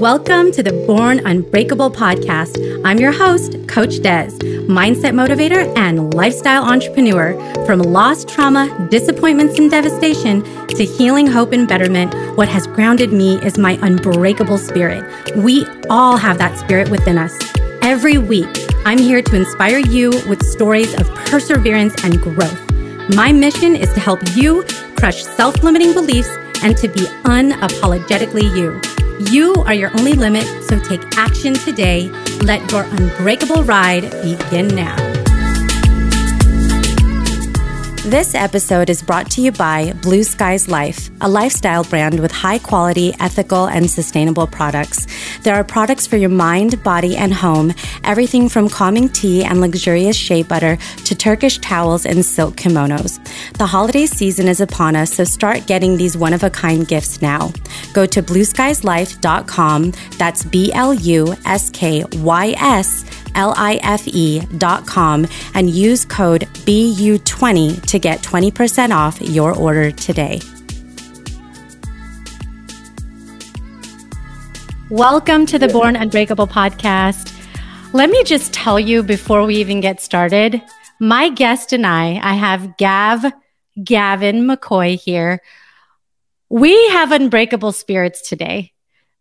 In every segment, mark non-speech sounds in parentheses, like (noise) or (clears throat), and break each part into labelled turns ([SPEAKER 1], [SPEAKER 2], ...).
[SPEAKER 1] Welcome to the Born Unbreakable podcast. I'm your host, Coach Des, mindset motivator and lifestyle entrepreneur. From lost trauma, disappointments, and devastation to healing, hope, and betterment, what has grounded me is my unbreakable spirit. We all have that spirit within us. Every week, I'm here to inspire you with stories of perseverance and growth. My mission is to help you crush self limiting beliefs and to be unapologetically you. You are your only limit, so take action today. Let your unbreakable ride begin now. This episode is brought to you by Blue Skies Life, a lifestyle brand with high quality, ethical, and sustainable products. There are products for your mind, body, and home, everything from calming tea and luxurious shea butter to Turkish towels and silk kimonos. The holiday season is upon us, so start getting these one of a kind gifts now. Go to blueskieslife.com, that's B L U S K Y S L-I-F-E.com and use code BU20 to get 20% off your order today. Welcome to the Born Unbreakable podcast. Let me just tell you before we even get started, my guest and I, I have Gav, Gavin McCoy here. We have unbreakable spirits today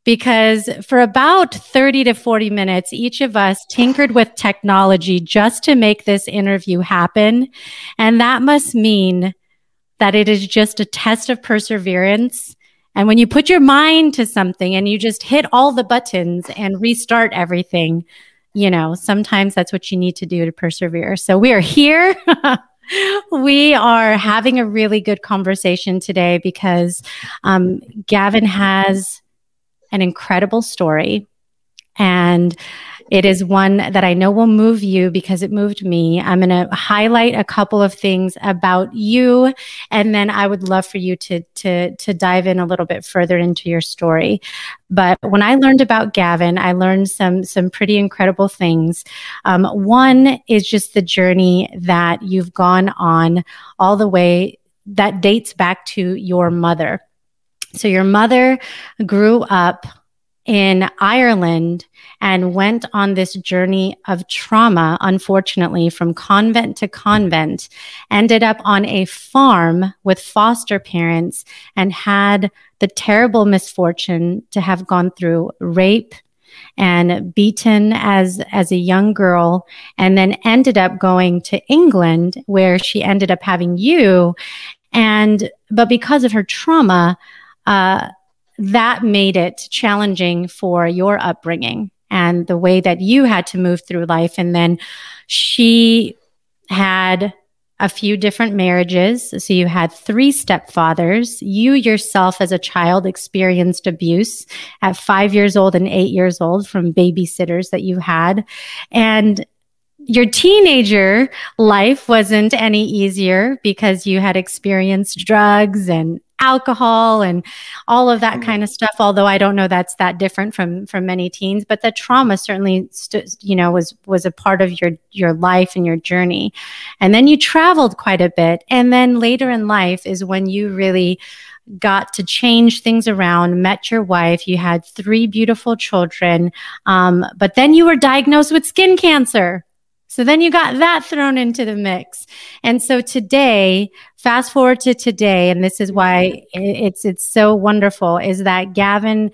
[SPEAKER 1] because for about 30 to 40 minutes, each of us tinkered with technology just to make this interview happen. And that must mean that it is just a test of perseverance. And when you put your mind to something and you just hit all the buttons and restart everything, you know, sometimes that's what you need to do to persevere. So we are here. (laughs) we are having a really good conversation today because um, Gavin has an incredible story. And it is one that I know will move you because it moved me. I'm going to highlight a couple of things about you, and then I would love for you to to to dive in a little bit further into your story. But when I learned about Gavin, I learned some some pretty incredible things. Um, one is just the journey that you've gone on all the way that dates back to your mother. So your mother grew up in Ireland and went on this journey of trauma, unfortunately, from convent to convent, ended up on a farm with foster parents and had the terrible misfortune to have gone through rape and beaten as as a young girl and then ended up going to England where she ended up having you. And but because of her trauma uh, that made it challenging for your upbringing and the way that you had to move through life. And then she had a few different marriages. So you had three stepfathers. You yourself, as a child, experienced abuse at five years old and eight years old from babysitters that you had. And your teenager life wasn't any easier because you had experienced drugs and alcohol and all of that kind of stuff although i don't know that's that different from from many teens but the trauma certainly st- you know was was a part of your your life and your journey and then you traveled quite a bit and then later in life is when you really got to change things around, met your wife, you had three beautiful children, um, but then you were diagnosed with skin cancer. So then you got that thrown into the mix. And so today, fast forward to today, and this is why it's it's so wonderful, is that Gavin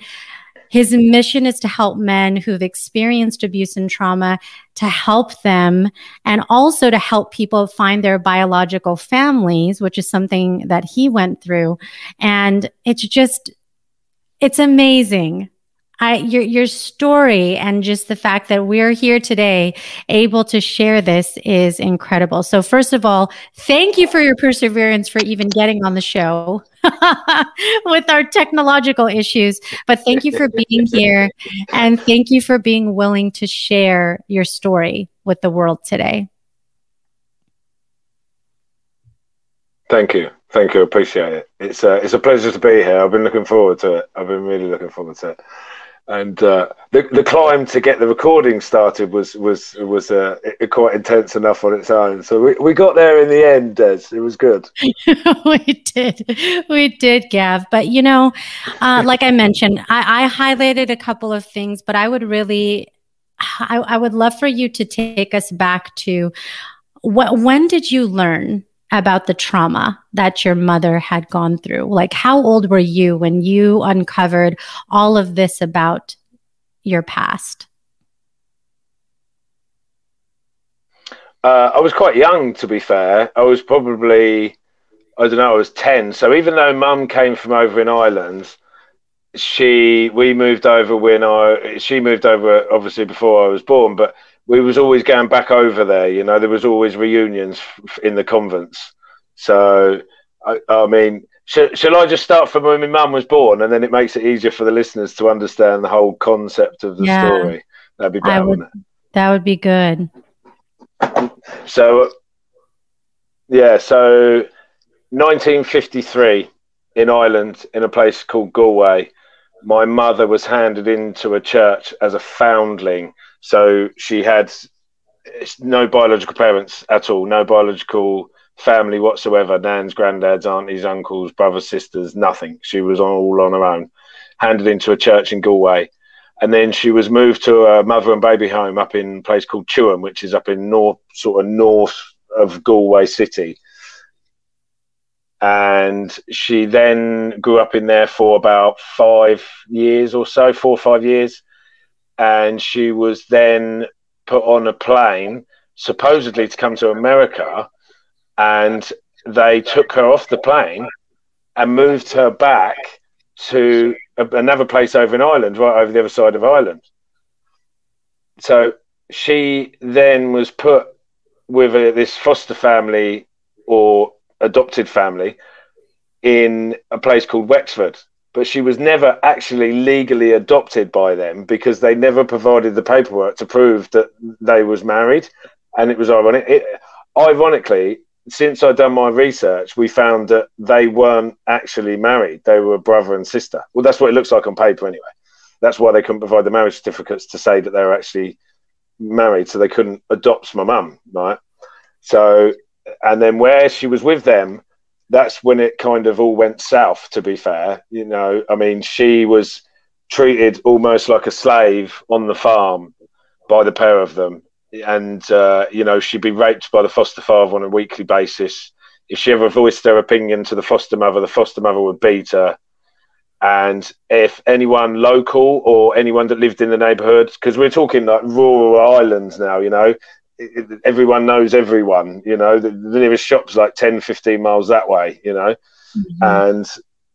[SPEAKER 1] his mission is to help men who've experienced abuse and trauma to help them and also to help people find their biological families, which is something that he went through. And it's just, it's amazing I, your, your story and just the fact that we're here today able to share this is incredible. So first of all, thank you for your perseverance for even getting on the show (laughs) with our technological issues. But thank you for being here and thank you for being willing to share your story with the world today.
[SPEAKER 2] Thank you. Thank you. Appreciate it. It's a, it's a pleasure to be here. I've been looking forward to it. I've been really looking forward to it. And uh, the the climb to get the recording started was was was uh, quite intense enough on its own. So we, we got there in the end, Des. It was good. (laughs)
[SPEAKER 1] we did, we did, Gav. But you know, uh, like I mentioned, I, I highlighted a couple of things, but I would really, I, I would love for you to take us back to what. When did you learn about the trauma that your mother had gone through. Like, how old were you when you uncovered all of this about your past?
[SPEAKER 2] Uh, I was quite young, to be fair. I was probably, I don't know, I was 10. So even though mum came from over in Ireland, she, we moved over when I, she moved over obviously before I was born, but we was always going back over there. You know, there was always reunions in the convents. So, I, I mean, sh- shall I just start from when my mum was born, and then it makes it easier for the listeners to understand the whole concept of the yeah, story? That'd be better. Would,
[SPEAKER 1] that would be good. (laughs)
[SPEAKER 2] So, yeah, so 1953 in Ireland, in a place called Galway, my mother was handed into a church as a foundling so she had no biological parents at all, no biological family whatsoever nans, granddads, aunties, uncles, brothers, sisters, nothing. She was all on her own, handed into a church in Galway. And then she was moved to a mother and baby home up in a place called Tuam, which is up in north, sort of north of Galway city. And she then grew up in there for about five years or so, four or five years and she was then put on a plane supposedly to come to America, and they took her off the plane and moved her back to another place over in Ireland, right over the other side of Ireland. So she then was put with a, this foster family or adopted family in a place called Wexford but she was never actually legally adopted by them because they never provided the paperwork to prove that they was married. And it was ironic. It, ironically since i'd done my research we found that they weren't actually married. They were brother and sister. Well that's what it looks like on paper anyway. That's why they couldn't provide the marriage certificates to say that they were actually married so they couldn't adopt my mum right? So and then where she was with them that's when it kind of all went south. To be fair, you know, I mean, she was treated almost like a slave on the farm by the pair of them, and uh, you know, she'd be raped by the foster father on a weekly basis. If she ever voiced her opinion to the foster mother, the foster mother would beat her. And if anyone local or anyone that lived in the neighbourhood, because we're talking like rural islands now, you know, everyone knows everyone, you know, the, the, nearest shop's like 10, 15 miles that way, you know, mm-hmm. and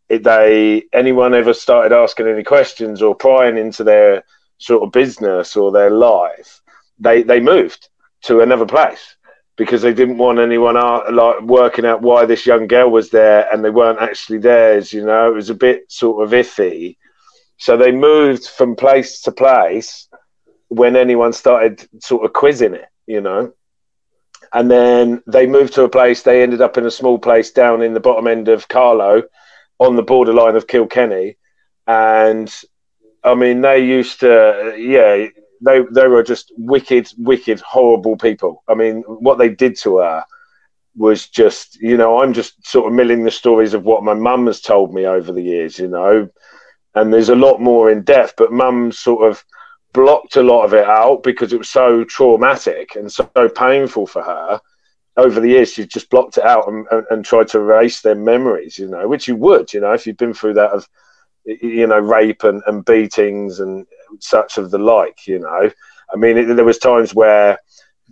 [SPEAKER 2] it, they, anyone ever started asking any questions or prying into their sort of business or their life, they, they moved to another place because they didn't want anyone out, like working out why this young girl was there and they weren't actually theirs, you know, it was a bit sort of iffy. So they moved from place to place when anyone started sort of quizzing it you know. And then they moved to a place, they ended up in a small place down in the bottom end of Carlow on the borderline of Kilkenny. And I mean, they used to, yeah, they, they were just wicked, wicked, horrible people. I mean, what they did to her was just, you know, I'm just sort of milling the stories of what my mum has told me over the years, you know, and there's a lot more in depth, but mum sort of blocked a lot of it out because it was so traumatic and so painful for her. Over the years, she just blocked it out and, and, and, tried to erase their memories, you know, which you would, you know, if you've been through that of, you know, rape and, and beatings and such of the like, you know. I mean, it, there was times where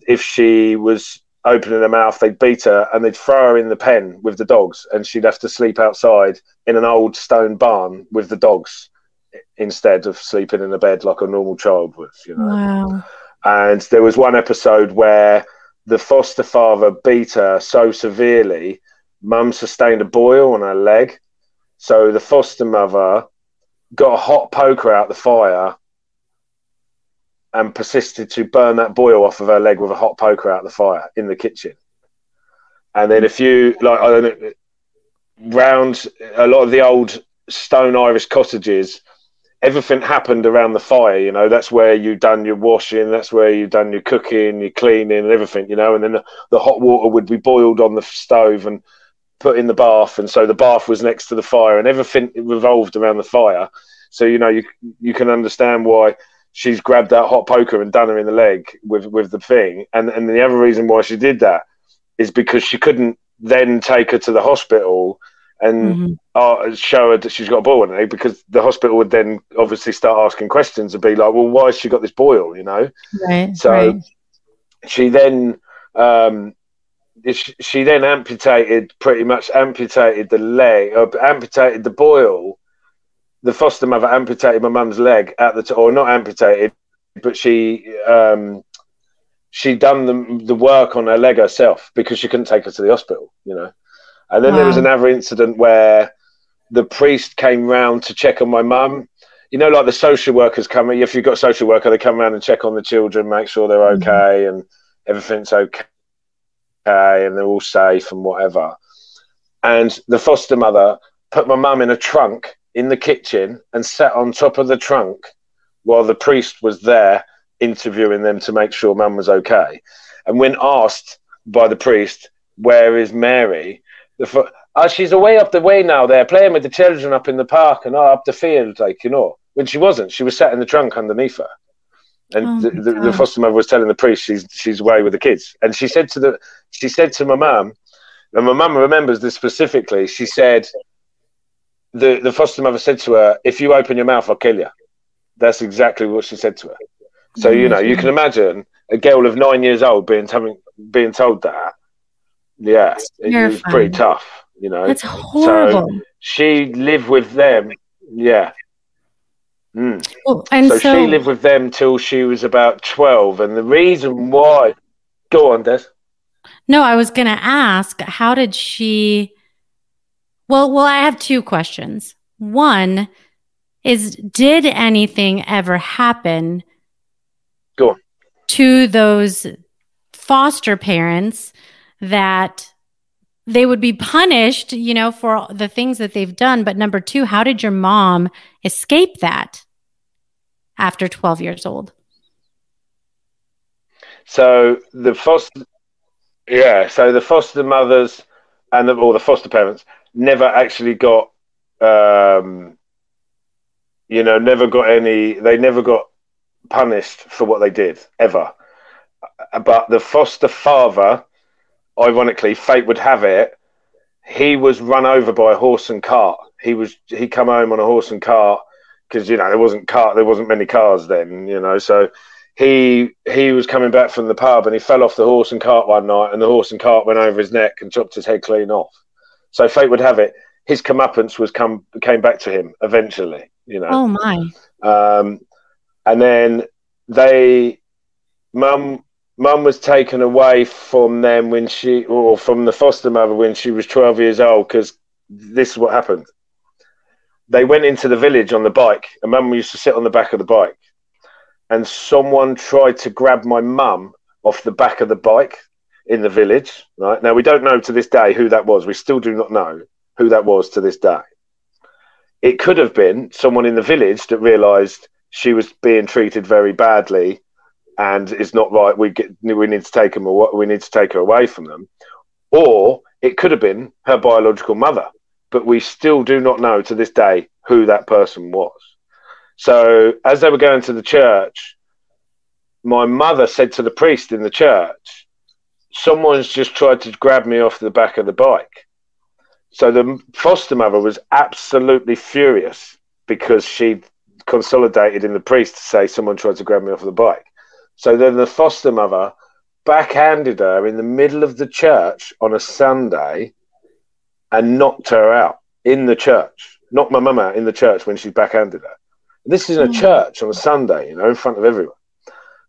[SPEAKER 2] if she was opening her mouth, they'd beat her and they'd throw her in the pen with the dogs, and she'd have to sleep outside in an old stone barn with the dogs instead of sleeping in a bed like a normal child would, you know. Wow. And there was one episode where the foster father beat her so severely, mum sustained a boil on her leg. So the foster mother got a hot poker out the fire and persisted to burn that boil off of her leg with a hot poker out the fire in the kitchen. And then a few, like, I don't know, round a lot of the old stone Irish cottages everything happened around the fire. You know, that's where you done your washing, that's where you done your cooking, your cleaning, and everything. You know, and then the, the hot water would be boiled on the stove and put in the bath, and so the bath was next to the fire, and everything revolved around the fire. So you know, you you can understand why she's grabbed that hot poker and done her in the leg with with the thing. And and the other reason why she did that is because she couldn't then take her to the hospital and mm-hmm. uh, show her that she's got a boil in her because the hospital would then obviously start asking questions and be like, well, why has she got this boil? You know.
[SPEAKER 1] Right.
[SPEAKER 2] So
[SPEAKER 1] right.
[SPEAKER 2] she then. Um, she then amputated pretty much amputated the leg or uh, amputated the boil the foster mother amputated my mum's leg at the time, or not amputated, but she um, she done the the work on her leg herself because she couldn't take her to the hospital, you know. And then wow. there was another incident where the priest came round to check on my mum. You know, like the social workers come. If you've got a social worker, they come around and check on the children, make sure they're mm-hmm. okay mm-hmm. and everything's okay, and they're all safe and whatever. And the foster mother put my mum in a trunk in the kitchen and sat on top of the trunk while the priest was there interviewing them to make sure mum was okay. And when asked by the priest, Where is Mary? The, oh, she's away up the way now. They're playing with the children up in the park and oh, up the field, like, you know. When she wasn't, she was sat in the trunk underneath her. And oh, the, the, the, foster mother was telling the priest she's she's away with the kids. And she said to the she said to my mum, and my mum remembers this specifically, she said, the, the foster mother said to her, If you open your mouth, I'll kill you. That's exactly what she said to her. So, you know, you can imagine a girl of nine years old being, t- being told that. Yeah, it was pretty tough, you know.
[SPEAKER 1] That's horrible.
[SPEAKER 2] So she lived with them. Yeah. Mm.
[SPEAKER 1] Well, and
[SPEAKER 2] so, so, she lived with them till she was about 12. And the reason why. Go on, Des.
[SPEAKER 1] No, I was going to ask, how did she well, well, I have two questions. One is did anything ever happen
[SPEAKER 2] Go on.
[SPEAKER 1] to those foster parents that they would be punished, you know, for the things that they've done. But number two, how did your mom escape that after 12 years old?
[SPEAKER 2] So the foster, yeah, so the foster mothers and the, or the foster parents never actually got, um, you know, never got any. They never got punished for what they did ever. But the foster father, ironically, fate would have it, he was run over by a horse and cart. He was he come home on a horse and cart because you know there wasn't car there wasn't many cars then you know so he he was coming back from the pub and he fell off the horse and cart one night and the horse and cart went over his neck and chopped his head clean off so fate would have it, his comeuppance was come came back to him eventually. You know.
[SPEAKER 1] Oh my.
[SPEAKER 2] Um, and then they, mum, mum was taken away from them when she, or from the foster mother when she was twelve years old, because this is what happened. They went into the village on the bike, and mum used to sit on the back of the bike, and someone tried to grab my mum off the back of the bike in the village. Right now, we don't know to this day who that was. We still do not know who that was to this day. It could have been someone in the village that realised she was being treated very badly, and it's not right. We get we need to take them away. We need to take her away from them, or it could have been her biological mother. But we still do not know to this day who that person was. So as they were going to the church, my mother said to the priest in the church, someone's just tried to grab me off the back of the bike. So the foster mother was absolutely furious because she consolidated in the priest to say someone tried to grab me off the bike. So then the foster mother backhanded her in the middle of the church on a Sunday and knocked her out in the church. Knocked my mum out in the church when she backhanded her. This is in a mm. church on a Sunday, you know, in front of everyone.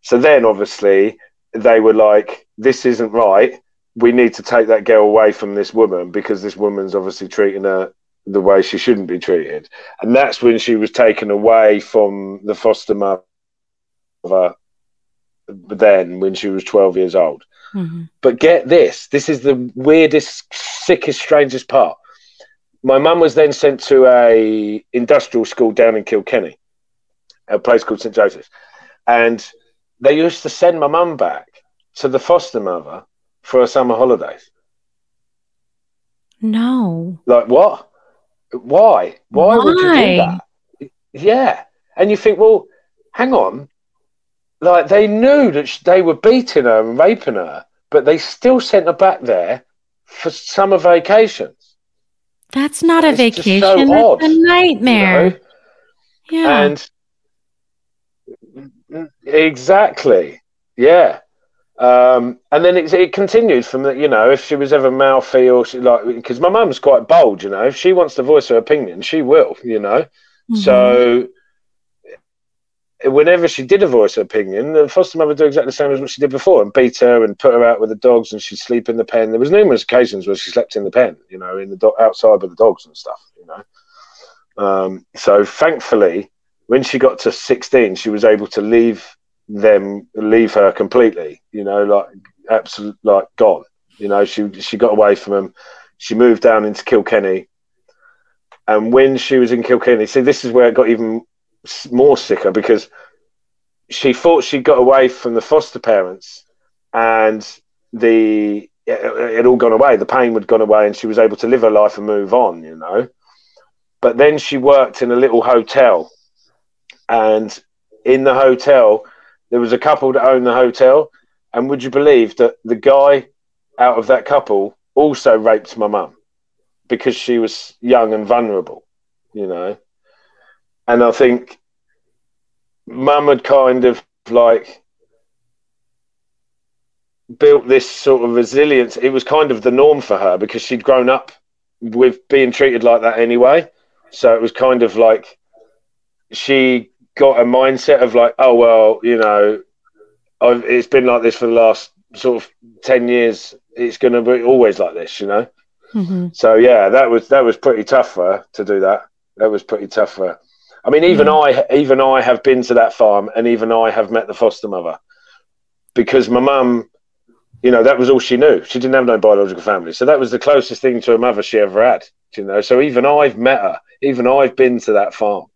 [SPEAKER 2] So then obviously they were like, this isn't right. We need to take that girl away from this woman because this woman's obviously treating her the way she shouldn't be treated. And that's when she was taken away from the foster mother then when she was 12 years old. Mm-hmm. But get this this is the weirdest, sickest, strangest part. My mum was then sent to a industrial school down in Kilkenny. a place called St Joseph's, and they used to send my mum back to the foster mother for her summer holidays.
[SPEAKER 1] No.
[SPEAKER 2] Like what? Why? Why, Why? would you do that? Yeah, and you think, well, hang on, like they knew that they were beating her and raping her, but they still sent her back there for summer vacations.
[SPEAKER 1] That's not a vacation. So odd, That's a nightmare. You know?
[SPEAKER 2] Yeah. And exactly. Yeah. Um, and then it, it continued from that, you know, if she was ever mouthy or she like, because my mum's quite bold, you know, if she wants to voice her opinion, she will, you know. Mm-hmm. So whenever she did a voice her opinion, the foster mother would do exactly the same as what she did before and beat her and put her out with the dogs and she'd sleep in the pen. There was numerous occasions where she slept in the pen, you know, in the do- outside with the dogs and stuff, you know. Um, so thankfully, when she got to 16, she was able to leave them, leave her completely, you know, like absolute, like gone. You know, she she got away from them. She moved down into Kilkenny, and when she was in Kilkenny, see, this is where it got even more sicker because she thought she got away from the foster parents and the it all gone away. The pain had gone away, and she was able to live her life and move on. You know, but then she worked in a little hotel, and in the hotel there was a couple that owned the hotel, and would you believe that the guy out of that couple also raped my mum because she was young and vulnerable. You know, and I think mum had kind of like built this sort of resilience. It was kind of the norm for her because she'd grown up with being treated like that anyway. So it was kind of like she got a mindset of like, oh well, you know, I've, it's been like this for the last sort of ten years. It's going to be always like this, you know. Mm-hmm. So yeah, that was that was pretty tough for her to do that. That was pretty tough for her. I mean, even mm. I, even I have been to that farm, and even I have met the foster mother because my mum, you know, that was all she knew. She didn't have no biological family, so that was the closest thing to a mother she ever had. You know, so even I've met her. Even I've been to that farm.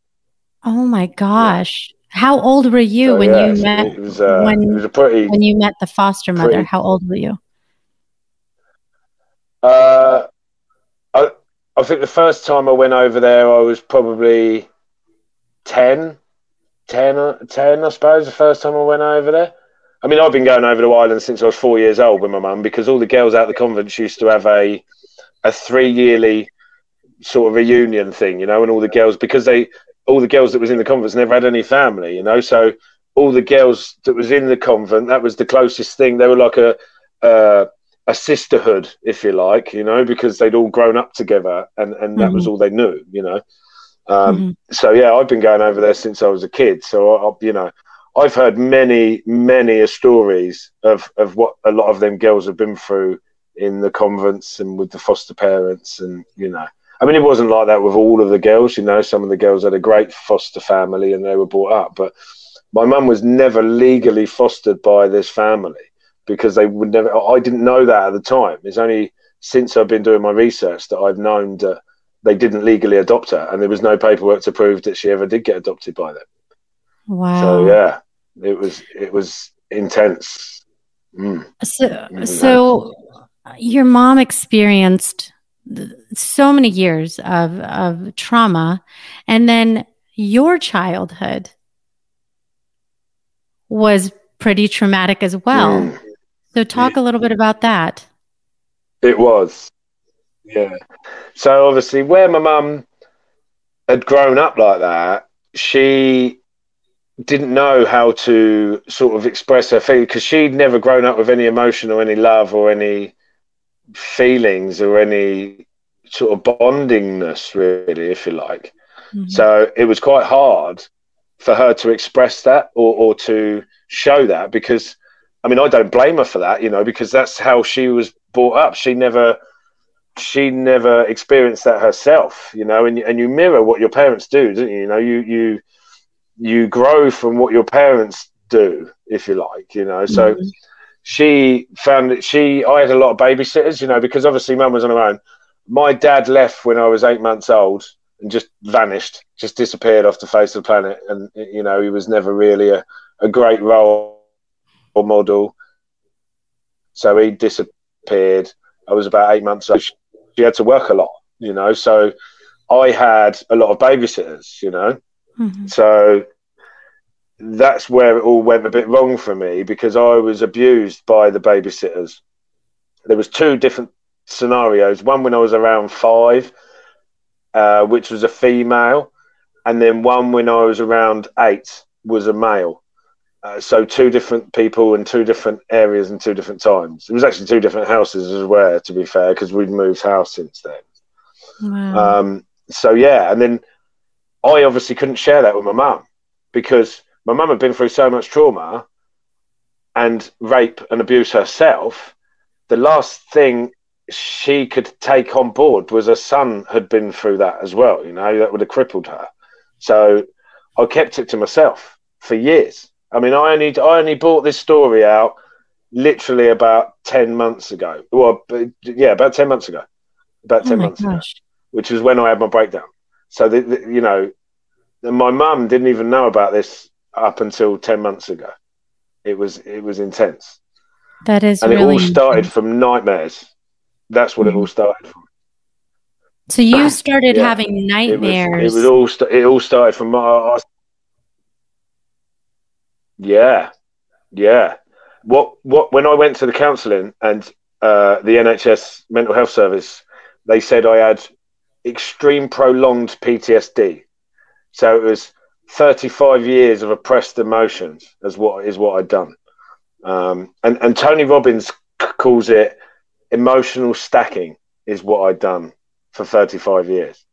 [SPEAKER 1] Oh my gosh! How old were you so, when yeah, you met? It was, uh, when, it was a pretty when you met the foster mother. Pretty, how old were you?
[SPEAKER 2] Uh, I I think the first time I went over there, I was probably 10, 10, 10, I suppose, the first time I went over there. I mean, I've been going over to Ireland since I was four years old with my mum because all the girls out of the convents used to have a a three yearly sort of reunion thing, you know, and all the girls because they all the girls that was in the convents never had any family, you know, so all the girls that was in the convent that was the closest thing. They were like a uh, a sisterhood, if you like, you know, because they'd all grown up together and and that mm-hmm. was all they knew, you know. Um, mm-hmm. So yeah, I've been going over there since I was a kid. So I, you know, I've heard many, many stories of of what a lot of them girls have been through in the convents and with the foster parents, and you know, I mean, it wasn't like that with all of the girls. You know, some of the girls had a great foster family and they were brought up, but my mum was never legally fostered by this family because they would never. I didn't know that at the time. It's only since I've been doing my research that I've known that they didn't legally adopt her, and there was no paperwork to prove that she ever did get adopted by them.
[SPEAKER 1] Wow.
[SPEAKER 2] So yeah, it was it was intense.
[SPEAKER 1] Mm. So so your mom experienced so many years of of trauma, and then your childhood was pretty traumatic as well. Mm. So talk a little bit about that.
[SPEAKER 2] It was. Yeah. So obviously, where my mum had grown up like that, she didn't know how to sort of express her feelings because she'd never grown up with any emotion or any love or any feelings or any sort of bondingness, really, if you like. Mm-hmm. So it was quite hard for her to express that or, or to show that because, I mean, I don't blame her for that, you know, because that's how she was brought up. She never she never experienced that herself, you know, and and you mirror what your parents do, don't you? You know, you you you grow from what your parents do, if you like, you know. So mm-hmm. she found that she I had a lot of babysitters, you know, because obviously mum was on her own. My dad left when I was eight months old and just vanished, just disappeared off the face of the planet. And you know, he was never really a, a great role model. So he disappeared. I was about eight months old. She had to work a lot, you know. So I had a lot of babysitters, you know. Mm-hmm. So that's where it all went a bit wrong for me because I was abused by the babysitters. There was two different scenarios. One when I was around five, uh, which was a female, and then one when I was around eight was a male. Uh, so two different people in two different areas and two different times. It was actually two different houses as well, to be fair, because we'd moved house since then. Wow. Um, so yeah, and then I obviously couldn't share that with my mum because my mum had been through so much trauma and rape and abuse herself. The last thing she could take on board was her son had been through that as well. You know, that would have crippled her. So I kept it to myself for years. I mean, I only I only brought this story out literally about ten months ago. Well, yeah, about ten months ago. About ten oh months gosh. ago, which was when I had my breakdown. So, the, the, you know, my mum didn't even know about this up until ten months ago. It was it was intense.
[SPEAKER 1] That is,
[SPEAKER 2] and
[SPEAKER 1] really
[SPEAKER 2] it all started intense. from nightmares. That's what mm. (coughs) it all started from.
[SPEAKER 1] So you started yeah. having nightmares.
[SPEAKER 2] It was, it was all. St- it all started from my. Yeah, yeah. What what when I went to the counselling and uh, the NHS mental health service, they said I had extreme prolonged PTSD. So it was 35 years of oppressed emotions as what is what I'd done. Um, and, and Tony Robbins calls it emotional stacking is what I'd done for 35 years.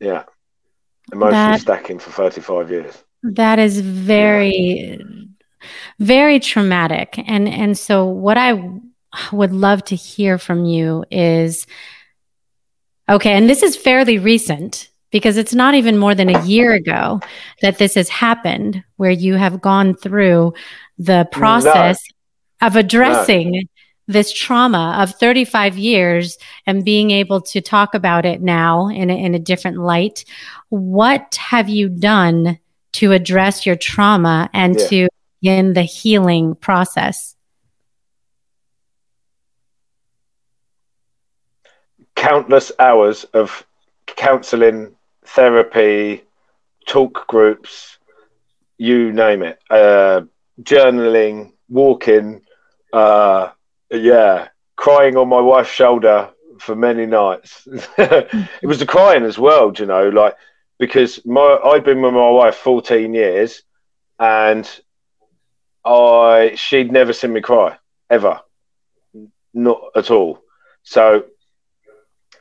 [SPEAKER 2] Yeah. Emotional that, stacking for 35 years.
[SPEAKER 1] That is very, very traumatic. And, and so what I would love to hear from you is, okay, and this is fairly recent because it's not even more than a year ago that this has happened where you have gone through the process no. of addressing no. this trauma of 35 years and being able to talk about it now in a, in a different light. What have you done to address your trauma and yeah. to begin the healing process?
[SPEAKER 2] Countless hours of counseling therapy, talk groups, you name it, uh, journaling, walking, uh, yeah, crying on my wife's shoulder for many nights. (laughs) it was the crying as well, you know, like because my I'd been with my wife 14 years and I she'd never seen me cry ever. Not at all. So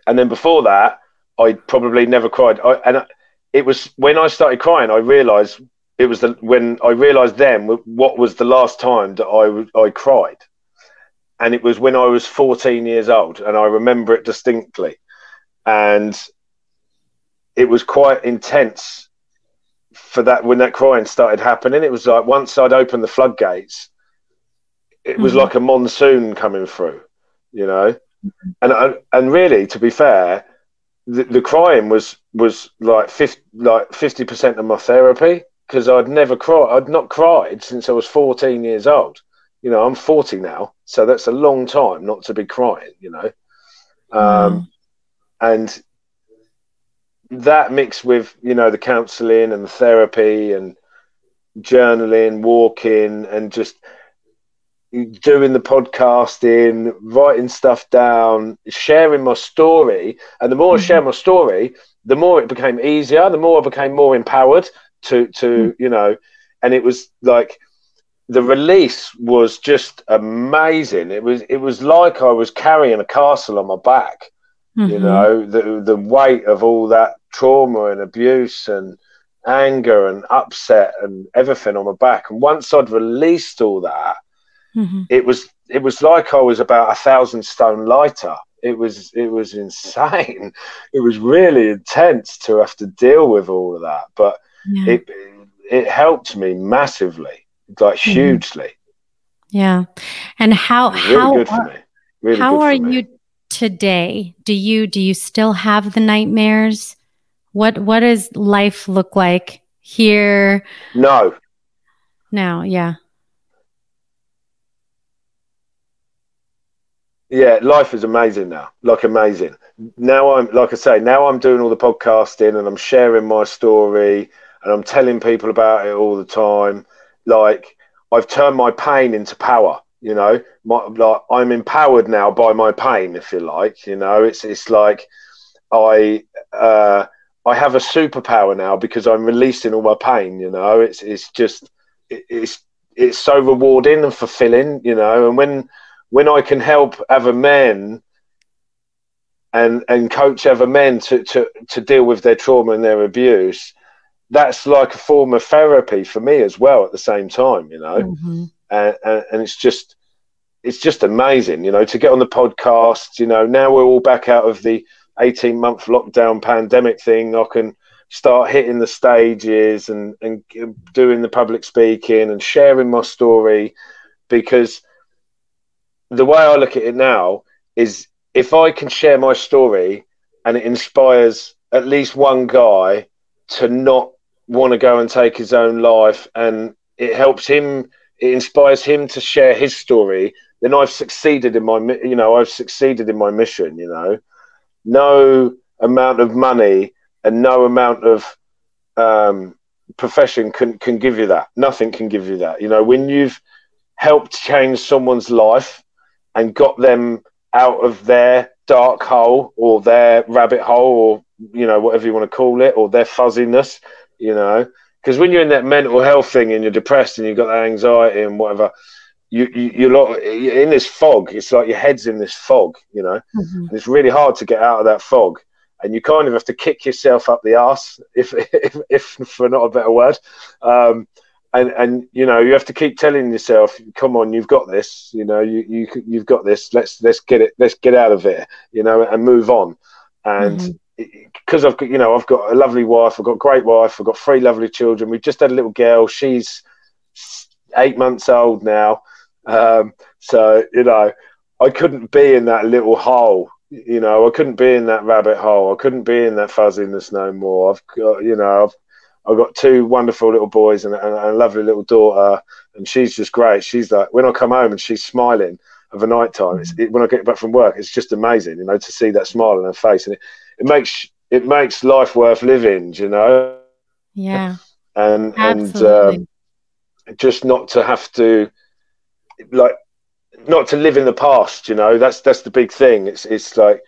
[SPEAKER 2] and then before that I probably never cried. I, and it was when I started crying, I realised it was the when I realised then what was the last time that I I cried, and it was when I was 14 years old, and I remember it distinctly, and it was quite intense for that when that crying started happening. It was like once I'd opened the floodgates, it was mm-hmm. like a monsoon coming through, you know, mm-hmm. and and really, to be fair the, the crying was was like 50 like 50% of my therapy because I'd never cried I'd not cried since I was 14 years old you know I'm 40 now so that's a long time not to be crying you know um, mm. and that mixed with you know the counseling and the therapy and journaling walking and just doing the podcasting, writing stuff down, sharing my story. And the more mm-hmm. I share my story, the more it became easier, the more I became more empowered to, to mm-hmm. you know, and it was like the release was just amazing. It was, it was like I was carrying a castle on my back, mm-hmm. you know, the, the weight of all that trauma and abuse and anger and upset and everything on my back. And once I'd released all that, Mm-hmm. It was it was like I was about a thousand stone lighter. It was it was (laughs) insane. It was really intense to have to deal with all of that, but yeah. it it helped me massively, like mm-hmm. hugely.
[SPEAKER 1] Yeah, and how really how are, really how are you today? Do you do you still have the nightmares? What what does life look like here?
[SPEAKER 2] No.
[SPEAKER 1] Now, yeah.
[SPEAKER 2] Yeah, life is amazing now. Like amazing. Now I'm like I say, now I'm doing all the podcasting and I'm sharing my story and I'm telling people about it all the time. Like I've turned my pain into power. You know, my, like I'm empowered now by my pain, if you like. You know, it's it's like I uh, I have a superpower now because I'm releasing all my pain. You know, it's it's just it, it's it's so rewarding and fulfilling. You know, and when when I can help other men and and coach other men to to to deal with their trauma and their abuse, that's like a form of therapy for me as well. At the same time, you know. Mm-hmm and, and, and it's just it's just amazing, you know, to get on the podcast. You know, now we're all back out of the 18 month lockdown pandemic thing. I can start hitting the stages and, and doing the public speaking and sharing my story because the way I look at it now is if I can share my story and it inspires at least one guy to not want to go and take his own life and it helps him it inspires him to share his story, then I've succeeded in my, you know, I've succeeded in my mission. You know, no amount of money and no amount of um, profession can can give you that. Nothing can give you that. You know, when you've helped change someone's life and got them out of their dark hole or their rabbit hole or you know whatever you want to call it or their fuzziness, you know because when you're in that mental health thing and you're depressed and you've got that anxiety and whatever, you, you you're, you're in this fog. It's like your head's in this fog, you know, mm-hmm. it's really hard to get out of that fog. And you kind of have to kick yourself up the ass, if (laughs) if, if for not a better word. Um, and and you know you have to keep telling yourself, "Come on, you've got this. You know, you you you've got this. Let's let's get it. Let's get out of it. You know, and move on." And mm-hmm because I've got you know I've got a lovely wife, I've got a great wife, I've got three lovely children. We've just had a little girl. She's eight months old now, um, so you know I couldn't be in that little hole. You know I couldn't be in that rabbit hole. I couldn't be in that fuzziness no more. I've got you know I've I've got two wonderful little boys and, and, and a lovely little daughter, and she's just great. She's like when I come home and she's smiling of a night time. It, when I get back from work, it's just amazing, you know, to see that smile on her face, and it, it makes it makes life worth living, you know.
[SPEAKER 1] Yeah.
[SPEAKER 2] And Absolutely. and um, just not to have to like not to live in the past, you know. That's that's the big thing. It's it's like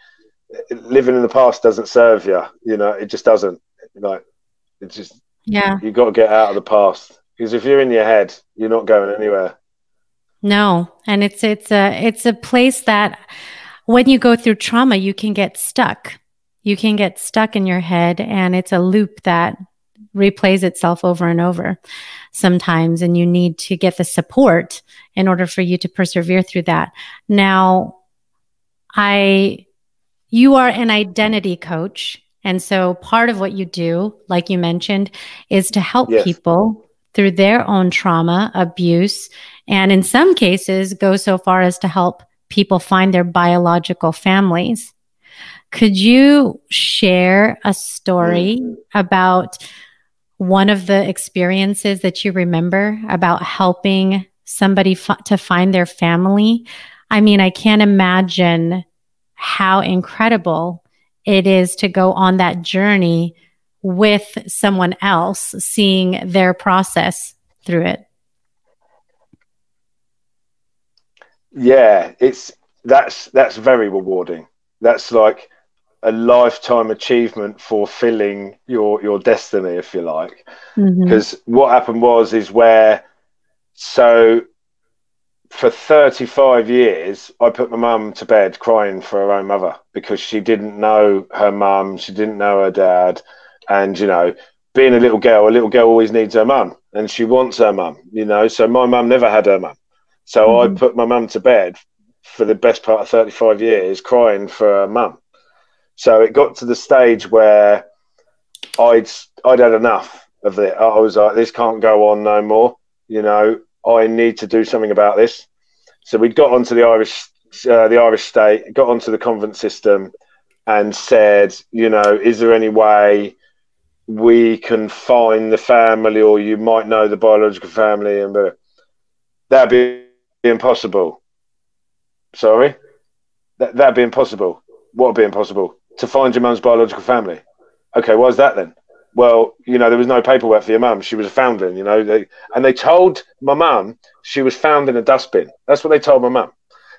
[SPEAKER 2] living in the past doesn't serve you, you know. It just doesn't. Like it's just
[SPEAKER 1] yeah.
[SPEAKER 2] You got to get out of the past because if you're in your head, you're not going anywhere.
[SPEAKER 1] No, and it's it's a it's a place that when you go through trauma, you can get stuck you can get stuck in your head and it's a loop that replays itself over and over sometimes and you need to get the support in order for you to persevere through that now i you are an identity coach and so part of what you do like you mentioned is to help yes. people through their own trauma abuse and in some cases go so far as to help people find their biological families could you share a story mm-hmm. about one of the experiences that you remember about helping somebody f- to find their family? I mean, I can't imagine how incredible it is to go on that journey with someone else, seeing their process through it.
[SPEAKER 2] Yeah, it's that's that's very rewarding. That's like a lifetime achievement fulfilling your your destiny, if you like. Because mm-hmm. what happened was is where so for 35 years, I put my mum to bed crying for her own mother because she didn't know her mum, she didn't know her dad, and you know, being a little girl, a little girl always needs her mum, and she wants her mum, you know. So my mum never had her mum, so mm-hmm. I put my mum to bed for the best part of 35 years, crying for her mum so it got to the stage where I'd I'd had enough of it. I was like, this can't go on no more. You know, I need to do something about this. So we got onto the Irish uh, the Irish state, got onto the convent system, and said, you know, is there any way we can find the family, or you might know the biological family, and but that'd be impossible. Sorry, that that'd be impossible. What would be impossible? To find your mum's biological family. Okay, why's that then? Well, you know, there was no paperwork for your mum. She was a foundling, you know, they, and they told my mum she was found in a dustbin. That's what they told my mum.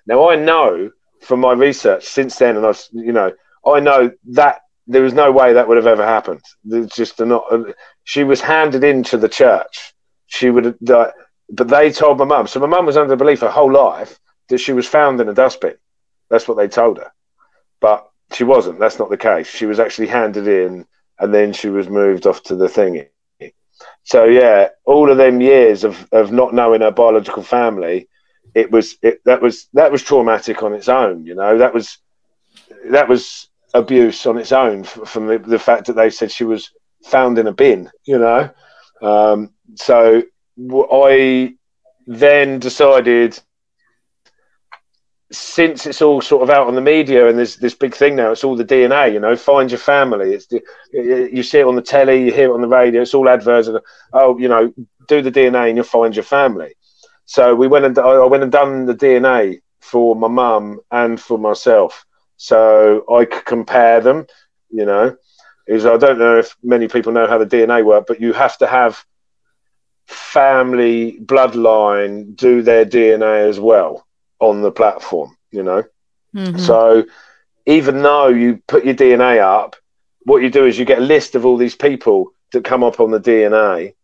[SPEAKER 2] Now I know from my research since then, and I've, you know, I know that there was no way that would have ever happened. It's just not. Uh, she was handed into the church. She would have, but they told my mum. So my mum was under the belief her whole life that she was found in a dustbin. That's what they told her, but she wasn't. That's not the case. She was actually handed in, and then she was moved off to the thingy. So yeah, all of them years of, of not knowing her biological family, it was it, that was that was traumatic on its own. You know, that was that was abuse on its own from the, the fact that they said she was found in a bin, you know. Um, so I then decided, since it's all sort of out on the media and there's this big thing now, it's all the DNA, you know, find your family. It's the, you see it on the telly, you hear it on the radio, it's all adverts. And, oh, you know, do the DNA and you'll find your family. So we went and I went and done the DNA for my mum and for myself so I could compare them. You know, is I don't know if many people know how the DNA work, but you have to have family bloodline do their DNA as well on the platform. You know, mm-hmm. so even though you put your DNA up, what you do is you get a list of all these people that come up on the DNA,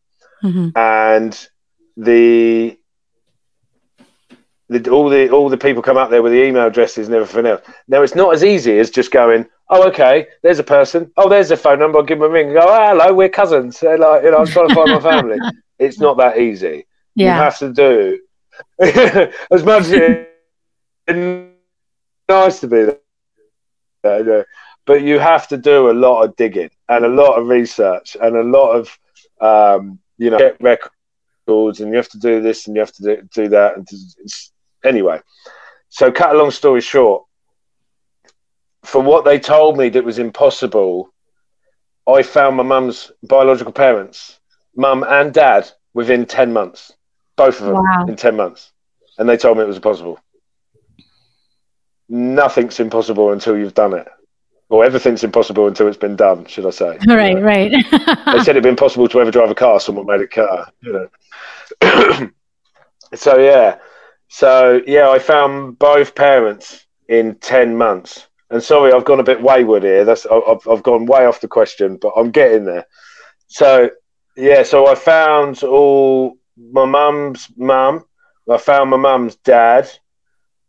[SPEAKER 2] mm-hmm. and the the, all the all the people come up there with the email addresses and everything else. Now it's not as easy as just going, oh okay, there's a person, oh there's a phone number, I'll give them a ring, and go, oh, hello, we're cousins. They're like, you know, I'm trying to find my family. (laughs) It's not that easy. Yeah. You have to do (laughs) as much as nice to be there, but you have to do a lot of digging and a lot of research and a lot of um, you know get records and you have to do this and you have to do, do that and it's Anyway, so cut a long story short, for what they told me that was impossible, I found my mum's biological parents, mum and dad, within 10 months. Both of them wow. in 10 months. And they told me it was impossible. Nothing's impossible until you've done it. Or everything's impossible until it's been done, should I say? (laughs)
[SPEAKER 1] Right, you know? right. (laughs)
[SPEAKER 2] they said it'd be impossible to ever drive a car, someone made a car, you know. (clears throat) so, yeah. So yeah, I found both parents in ten months. And sorry, I've gone a bit wayward here. That's I've, I've gone way off the question, but I'm getting there. So yeah, so I found all my mum's mum. I found my mum's dad.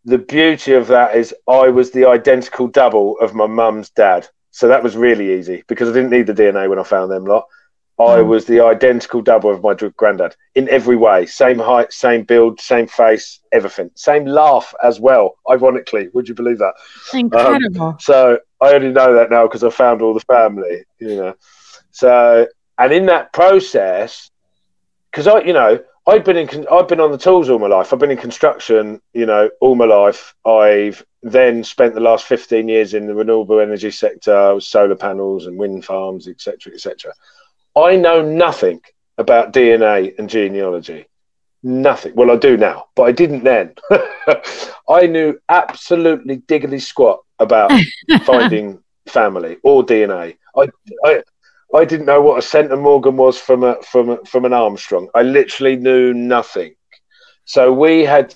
[SPEAKER 2] The beauty of that is I was the identical double of my mum's dad. So that was really easy because I didn't need the DNA when I found them lot. I hmm. was the identical double of my granddad in every way. Same height, same build, same face, everything. Same laugh as well, ironically. Would you believe that?
[SPEAKER 1] Incredible. Um,
[SPEAKER 2] so I only know that now because I found all the family, you know. So, and in that process, because I, you know, I've been in, I've been on the tools all my life. I've been in construction, you know, all my life. I've then spent the last 15 years in the renewable energy sector, solar panels and wind farms, etc., etc. I know nothing about DNA and genealogy. Nothing. Well, I do now, but I didn't then. (laughs) I knew absolutely diggly squat about (laughs) finding family or DNA. I, I, I didn't know what a centimorgan was from a from a, from an Armstrong. I literally knew nothing. So we had,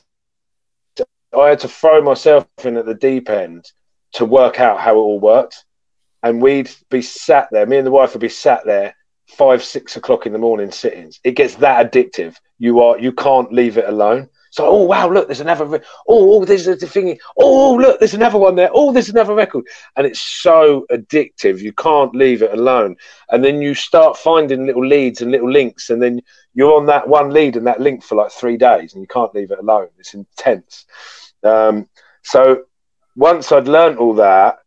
[SPEAKER 2] to, I had to throw myself in at the deep end to work out how it all worked, and we'd be sat there. Me and the wife would be sat there five, six o'clock in the morning sittings. It gets that addictive. You are you can't leave it alone. So, oh wow, look, there's another. Re- oh, oh, there's a thing. Oh, look, there's another one there. Oh, there's another record, and it's so addictive. You can't leave it alone. And then you start finding little leads and little links, and then you're on that one lead and that link for like three days, and you can't leave it alone. It's intense. Um, so once I'd learned all that,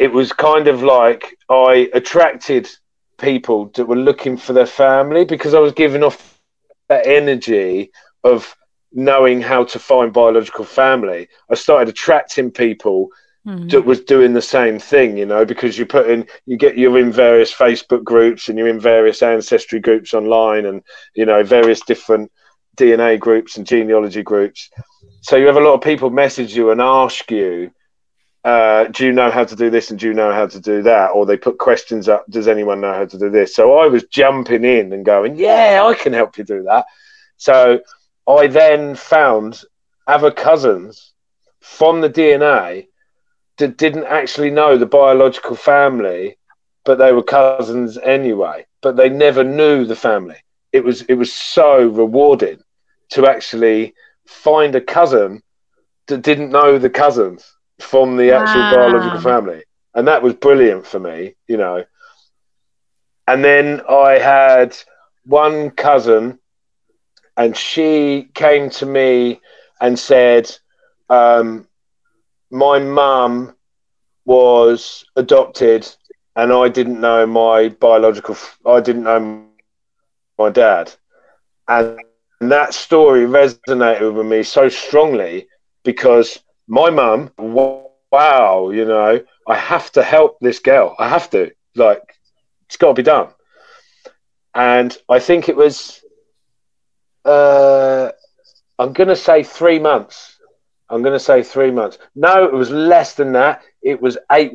[SPEAKER 2] it was kind of like I attracted people that were looking for their family because I was giving off that energy of knowing how to find biological family. I started attracting people mm. that was doing the same thing, you know, because you put in, you get, you're in various Facebook groups and you're in various ancestry groups online and, you know, various different DNA groups and genealogy groups. So you have a lot of people message you and ask you, uh, do you know how to do this and do you know how to do that? Or they put questions up, does anyone know how to do this? So I was jumping in and going, yeah, I can help you do that. So I then found other cousins from the DNA that didn't actually know the biological family, but they were cousins anyway. But they never knew the family. It was it was so rewarding to actually find a cousin that didn't know the cousins from the actual wow. biological family, and that was brilliant for me, you know. And then I had one cousin, and she came to me and said, um, "My mum was adopted, and I didn't know my biological. I didn't know my dad, and." And that story resonated with me so strongly because my mum, wow, you know, I have to help this girl. I have to. Like, it's got to be done. And I think it was, uh, I'm going to say three months. I'm going to say three months. No, it was less than that. It was eight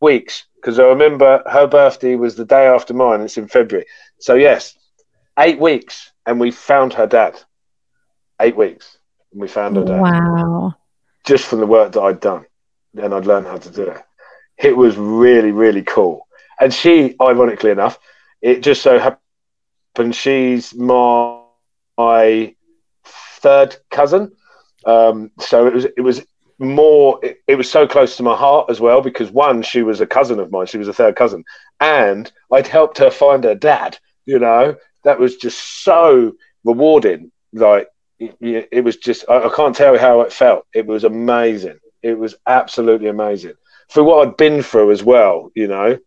[SPEAKER 2] weeks because I remember her birthday was the day after mine. It's in February. So, yes, eight weeks and we found her dad. Eight weeks, and we found her dad.
[SPEAKER 1] Wow!
[SPEAKER 2] Just from the work that I'd done, and I'd learned how to do it. It was really, really cool. And she, ironically enough, it just so happened she's my, my third cousin. Um, so it was it was more it, it, was so close to my heart as well because one she was a cousin of mine she was a third cousin and i'd helped her find her dad you know that was just so rewarding. Like it, it was just, I, I, can't tell you how it felt. It was amazing. It was absolutely amazing for what I'd been through as well. You know,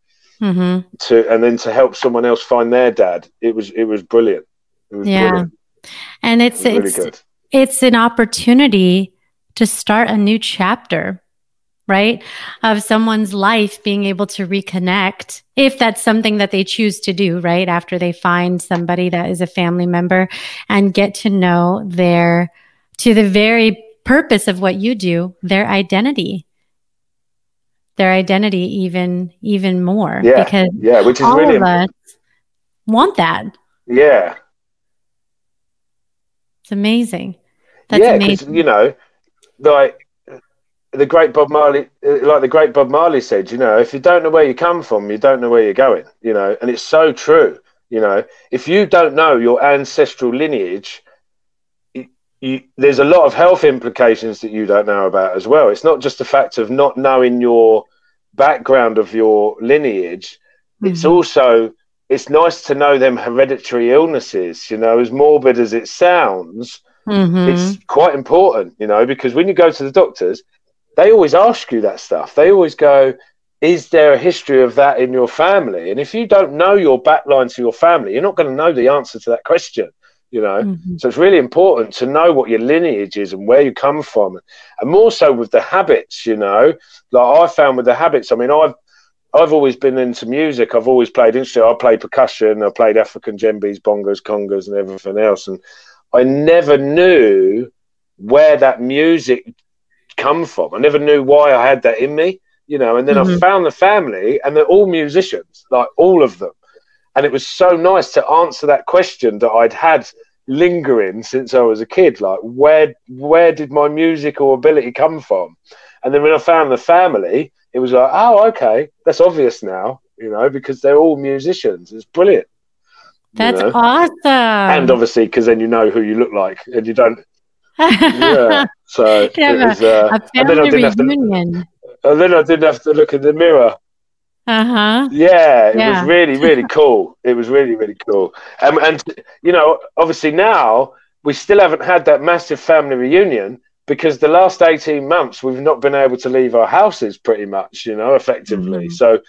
[SPEAKER 2] mm-hmm. to and then to help someone else find their dad. It was it was brilliant. It was
[SPEAKER 1] yeah, brilliant. And it's it it's really it's an opportunity to start a new chapter right? Of someone's life being able to reconnect, if that's something that they choose to do, right? After they find somebody that is a family member and get to know their, to the very purpose of what you do, their identity. Their identity even even more
[SPEAKER 2] yeah,
[SPEAKER 1] because
[SPEAKER 2] yeah, which is really
[SPEAKER 1] of us want that.
[SPEAKER 2] Yeah,
[SPEAKER 1] it's amazing. That's
[SPEAKER 2] yeah,
[SPEAKER 1] amazing.
[SPEAKER 2] You know, like the great Bob Marley, like the great Bob Marley said, you know, if you don't know where you come from, you don't know where you're going, you know, and it's so true. You know, if you don't know your ancestral lineage, you, you, there's a lot of health implications that you don't know about as well. It's not just the fact of not knowing your background of your lineage. Mm-hmm. It's also it's nice to know them hereditary illnesses. You know, as morbid as it sounds, mm-hmm. it's quite important. You know, because when you go to the doctors, they always ask you that stuff. They always go, is there a history of that in your family? And if you don't know your backline to your family, you're not going to know the answer to that question. You know, mm-hmm. so it's really important to know what your lineage is and where you come from, and more so with the habits. You know, like I found with the habits. I mean, I've I've always been into music. I've always played instrument. I played percussion. I played African djembes, bongos, congas, and everything else. And I never knew where that music come from. I never knew why I had that in me, you know. And then mm-hmm. I found the family, and they're all musicians, like all of them. And it was so nice to answer that question that I'd had lingering since I was a kid. Like, where where did my musical ability come from? And then when I found the family, it was like, oh, okay, that's obvious now, you know, because they're all musicians. It's brilliant.
[SPEAKER 1] That's know? awesome.
[SPEAKER 2] And obviously, because then you know who you look like, and you don't (laughs) yeah. So it was, uh, a and then I didn't reunion. Have to, and then I didn't have to look in the mirror.
[SPEAKER 1] Uh-huh.
[SPEAKER 2] Yeah, it yeah. was really, really (laughs) cool. It was really, really cool. Um, and you know, obviously now we still haven't had that massive family reunion because the last 18 months we've not been able to leave our houses pretty much, you know, effectively. Mm-hmm. So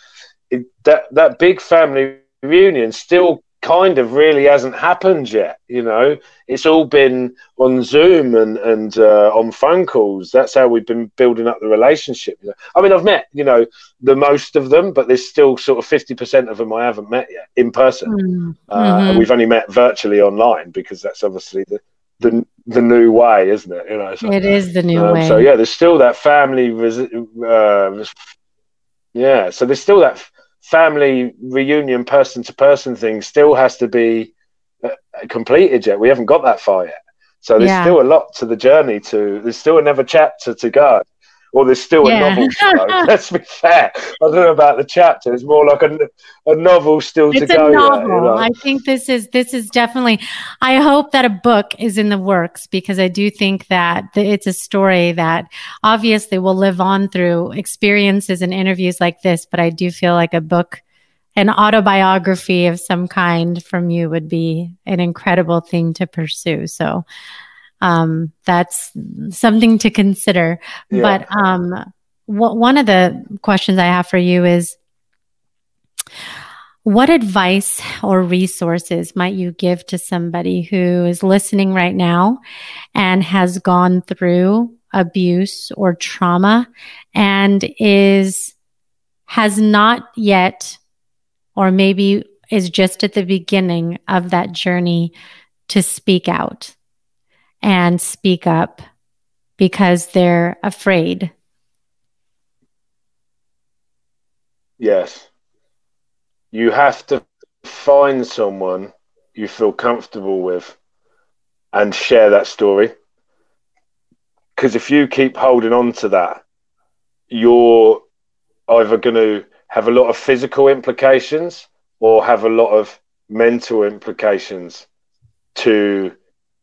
[SPEAKER 2] it, that that big family reunion still kind of really hasn't happened yet. You know, it's all been on Zoom and and uh, on phone calls. That's how we've been building up the relationship. I mean, I've met you know the most of them, but there's still sort of fifty percent of them I haven't met yet in person. Mm-hmm. Uh, we've only met virtually online because that's obviously the the the new way, isn't it? You know,
[SPEAKER 1] so, it is the new
[SPEAKER 2] um,
[SPEAKER 1] way.
[SPEAKER 2] So yeah, there's still that family. Uh, yeah, so there's still that family reunion, person to person thing. Still has to be uh, completed yet. We haven't got that far yet. So there's yeah. still a lot to the journey. To there's still another chapter to go. Well, there's still yeah. a novel. (laughs) Let's be fair. I don't know about the chapter. It's more like a, a novel still
[SPEAKER 1] it's
[SPEAKER 2] to go.
[SPEAKER 1] Novel. There, you know? I think this is this is definitely. I hope that a book is in the works because I do think that it's a story that obviously will live on through experiences and interviews like this. But I do feel like a book an autobiography of some kind from you would be an incredible thing to pursue. So um, that's something to consider. Yeah. But um, w- one of the questions I have for you is what advice or resources might you give to somebody who is listening right now and has gone through abuse or trauma and is has not yet or maybe is just at the beginning of that journey to speak out and speak up because they're afraid.
[SPEAKER 2] Yes. You have to find someone you feel comfortable with and share that story. Because if you keep holding on to that, you're either going to have a lot of physical implications or have a lot of mental implications to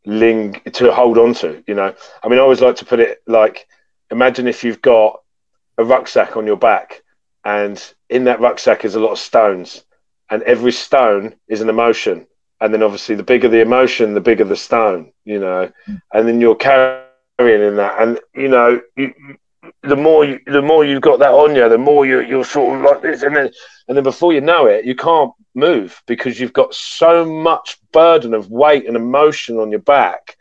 [SPEAKER 2] ling to hold on to. You know, I mean, I always like to put it like, imagine if you've got a rucksack on your back, and in that rucksack is a lot of stones, and every stone is an emotion, and then obviously the bigger the emotion, the bigger the stone. You know, and then you're carrying in that, and you know, you, the more you, the more you've got that on you, the more you, you're sort of like this, and then and then before you know it, you can't move because you've got so much burden of weight and emotion on your back.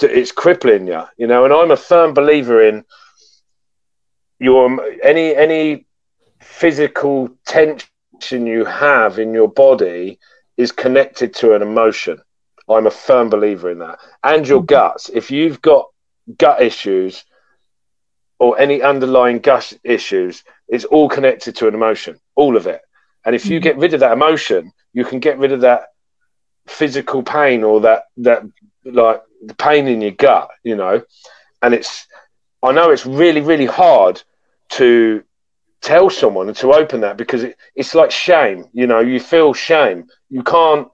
[SPEAKER 2] It's crippling you, you know. And I'm a firm believer in your any any physical tension you have in your body is connected to an emotion. I'm a firm believer in that, and your mm-hmm. guts. If you've got gut issues or any underlying gut issues, it's all connected to an emotion, all of it. And if you mm. get rid of that emotion, you can get rid of that physical pain or that that like the pain in your gut, you know. And it's I know it's really really hard to tell someone and to open that because it, it's like shame, you know. You feel shame. You can't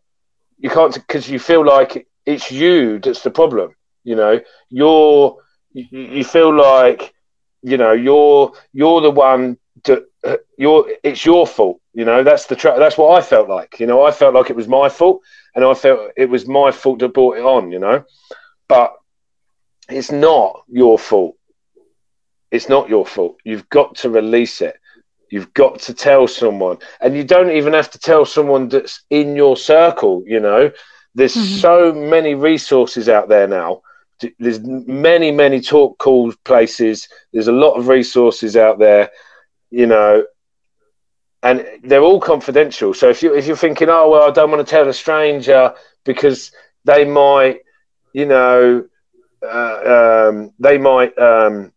[SPEAKER 2] you can't because you feel like it's you that's the problem, you know. You're you, you feel like you know you're you're the one that you're it's your fault you know, that's the tra- that's what I felt like. You know, I felt like it was my fault, and I felt it was my fault that brought it on. You know, but it's not your fault. It's not your fault. You've got to release it. You've got to tell someone, and you don't even have to tell someone that's in your circle. You know, there's mm-hmm. so many resources out there now. There's many, many talk calls places. There's a lot of resources out there. You know, and they're all confidential. So if you if you're thinking, oh well, I don't want to tell a stranger because they might, you know, uh, um, they might, um,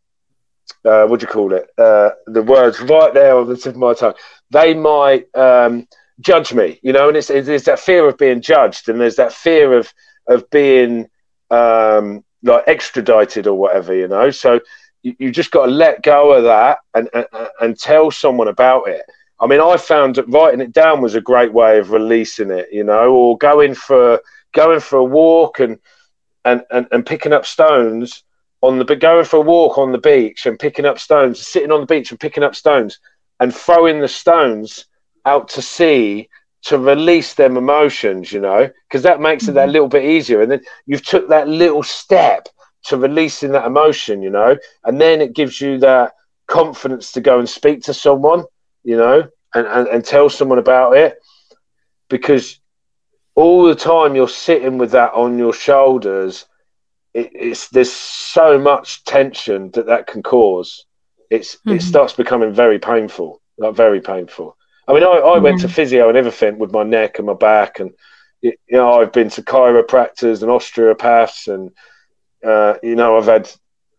[SPEAKER 2] uh, what do you call it? Uh, the words right there on the tip of my tongue. They might um, judge me, you know, and it's, it's, that fear of being judged, and there's that fear of of being um, like extradited or whatever, you know. So you, you just got to let go of that and, and and tell someone about it I mean, I found that writing it down was a great way of releasing it, you know, or going for going for a walk and and and, and picking up stones on the But going for a walk on the beach and picking up stones, sitting on the beach and picking up stones and throwing the stones out to sea to release them emotions, you know, because that makes mm-hmm. it that mm-hmm. little bit easier. And then you've took that little step to releasing that emotion, you know, and then it gives you that confidence to go and speak to someone you know, and, and, and tell someone about it because all the time you're sitting with that on your shoulders, it, it's there's so much tension that that can cause. It's mm-hmm. it starts becoming very painful, like very painful. I mean, I, I went to physio and everything with my neck and my back, and you know, I've been to chiropractors and osteopaths, and uh, you know, I've had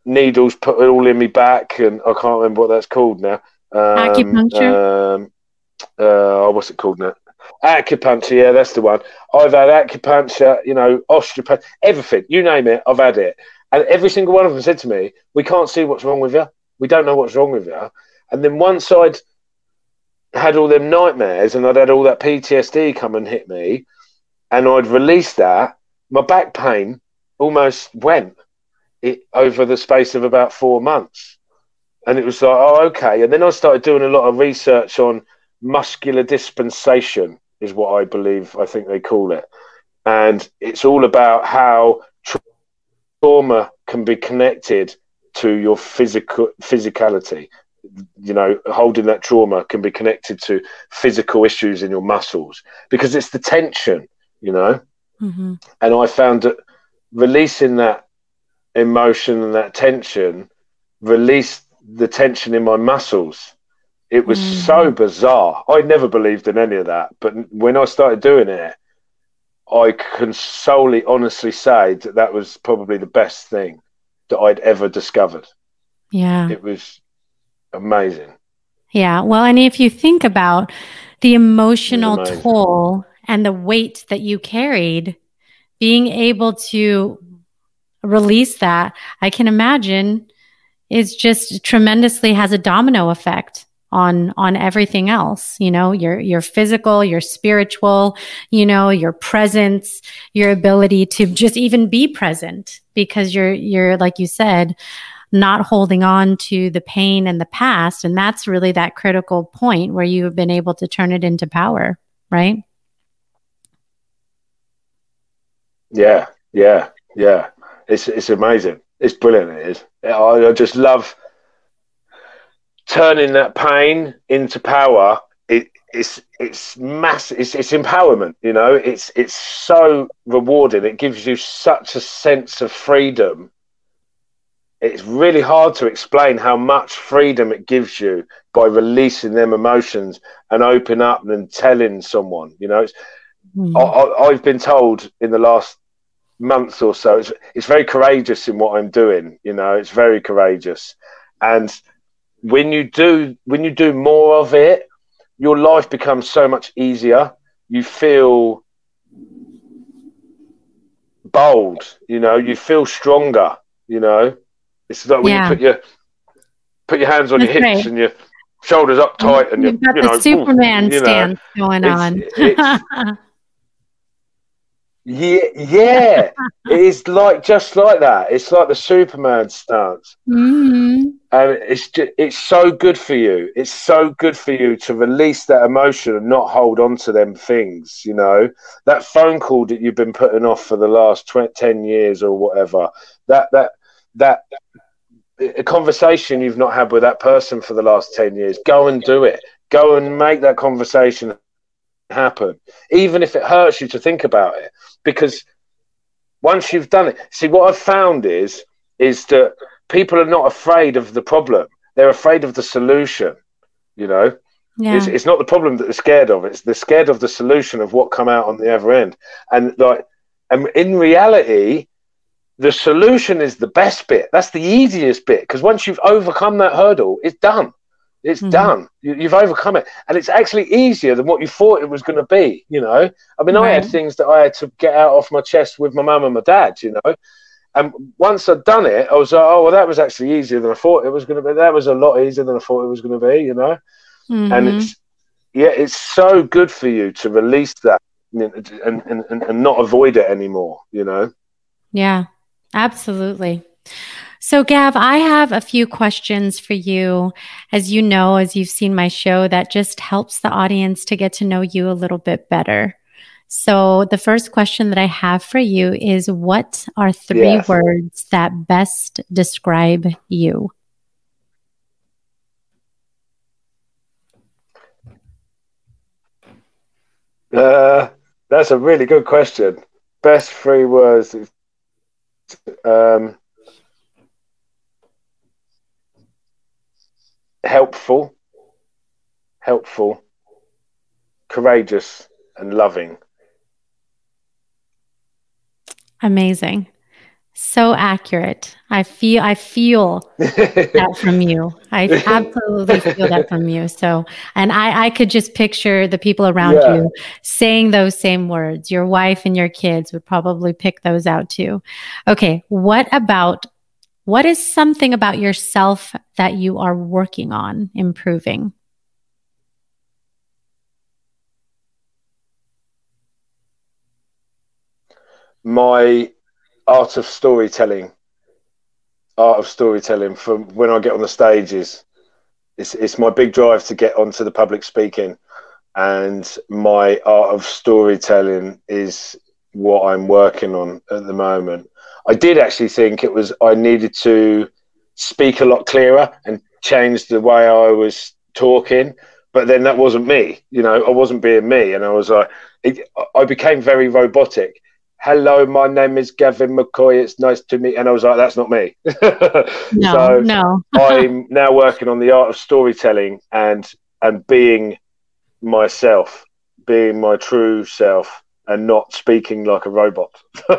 [SPEAKER 2] needles put all in me back, and I can't remember what that's called now.
[SPEAKER 1] Um, Acupuncture. Um,
[SPEAKER 2] uh, what's it called now? Acupuncture, yeah, that's the one. I've had acupuncture, you know, osteopath, everything, you name it, I've had it. And every single one of them said to me, We can't see what's wrong with you. We don't know what's wrong with you. And then once I'd had all them nightmares and I'd had all that PTSD come and hit me, and I'd released that, my back pain almost went it, over the space of about four months. And it was like, oh, okay. And then I started doing a lot of research on muscular dispensation, is what I believe, I think they call it. And it's all about how trauma can be connected to your physical physicality. You know, holding that trauma can be connected to physical issues in your muscles because it's the tension, you know. Mm-hmm. And I found that releasing that emotion and that tension released the tension in my muscles. It was mm. so bizarre. I never believed in any of that. But when I started doing it, I can solely honestly say that that was probably the best thing that I'd ever discovered.
[SPEAKER 1] Yeah.
[SPEAKER 2] It was amazing.
[SPEAKER 1] Yeah. Well, and if you think about the emotional toll and the weight that you carried, being able to release that, I can imagine is just tremendously has a domino effect on on everything else you know your your physical your spiritual you know your presence your ability to just even be present because you're you're like you said not holding on to the pain and the past and that's really that critical point where you have been able to turn it into power right
[SPEAKER 2] yeah yeah yeah it's it's amazing. It's brilliant. It is. I, I just love turning that pain into power. It, it's it's massive. It's, it's empowerment. You know, it's it's so rewarding. It gives you such a sense of freedom. It's really hard to explain how much freedom it gives you by releasing them emotions and open up and telling someone. You know, mm. I, I've been told in the last months or so. It's, it's very courageous in what I'm doing. You know, it's very courageous. And when you do when you do more of it, your life becomes so much easier. You feel bold. You know, you feel stronger. You know, it's like when yeah. you put your put your hands on That's your hips right. and your shoulders up tight and
[SPEAKER 1] you've
[SPEAKER 2] got
[SPEAKER 1] you
[SPEAKER 2] the know,
[SPEAKER 1] Superman ooh, stance know, going on. It's, (laughs)
[SPEAKER 2] Yeah, yeah, it's like just like that. It's like the Superman stance,
[SPEAKER 1] mm-hmm.
[SPEAKER 2] and it's just, it's so good for you. It's so good for you to release that emotion and not hold on to them things. You know that phone call that you've been putting off for the last 20, 10 years or whatever. That that that a conversation you've not had with that person for the last ten years. Go and do it. Go and make that conversation happen, even if it hurts you to think about it. Because once you've done it, see what I've found is is that people are not afraid of the problem; they're afraid of the solution. You know, yeah. it's, it's not the problem that they're scared of; it's they're scared of the solution of what come out on the other end. And like, and in reality, the solution is the best bit. That's the easiest bit because once you've overcome that hurdle, it's done. It's mm-hmm. done. You, have overcome it, and it's actually easier than what you thought it was going to be. You know, I mean, right. I had things that I had to get out off my chest with my mum and my dad. You know, and once I'd done it, I was like, oh well, that was actually easier than I thought it was going to be. That was a lot easier than I thought it was going to be. You know, mm-hmm. and it's yeah, it's so good for you to release that and, and and and not avoid it anymore. You know.
[SPEAKER 1] Yeah, absolutely. So, Gav, I have a few questions for you. As you know, as you've seen my show, that just helps the audience to get to know you a little bit better. So, the first question that I have for you is What are three words that best describe you?
[SPEAKER 2] Uh, That's a really good question. Best three words. Um, helpful, helpful, courageous, and loving.
[SPEAKER 1] Amazing. So accurate. I feel I feel (laughs) that from you. I absolutely (laughs) feel that from you. So and I, I could just picture the people around yeah. you saying those same words. Your wife and your kids would probably pick those out too. Okay. What about what is something about yourself that you are working on improving?
[SPEAKER 2] My art of storytelling, art of storytelling from when I get on the stages. It's, it's my big drive to get onto the public speaking, and my art of storytelling is what I'm working on at the moment. I did actually think it was I needed to speak a lot clearer and change the way I was talking, but then that wasn't me. You know, I wasn't being me, and I was like, it, I became very robotic hello, my name is Gavin McCoy. It's nice to meet. And I was like, that's not me. (laughs)
[SPEAKER 1] no, so no. (laughs)
[SPEAKER 2] I'm now working on the art of storytelling and and being myself, being my true self, and not speaking like a robot. (laughs)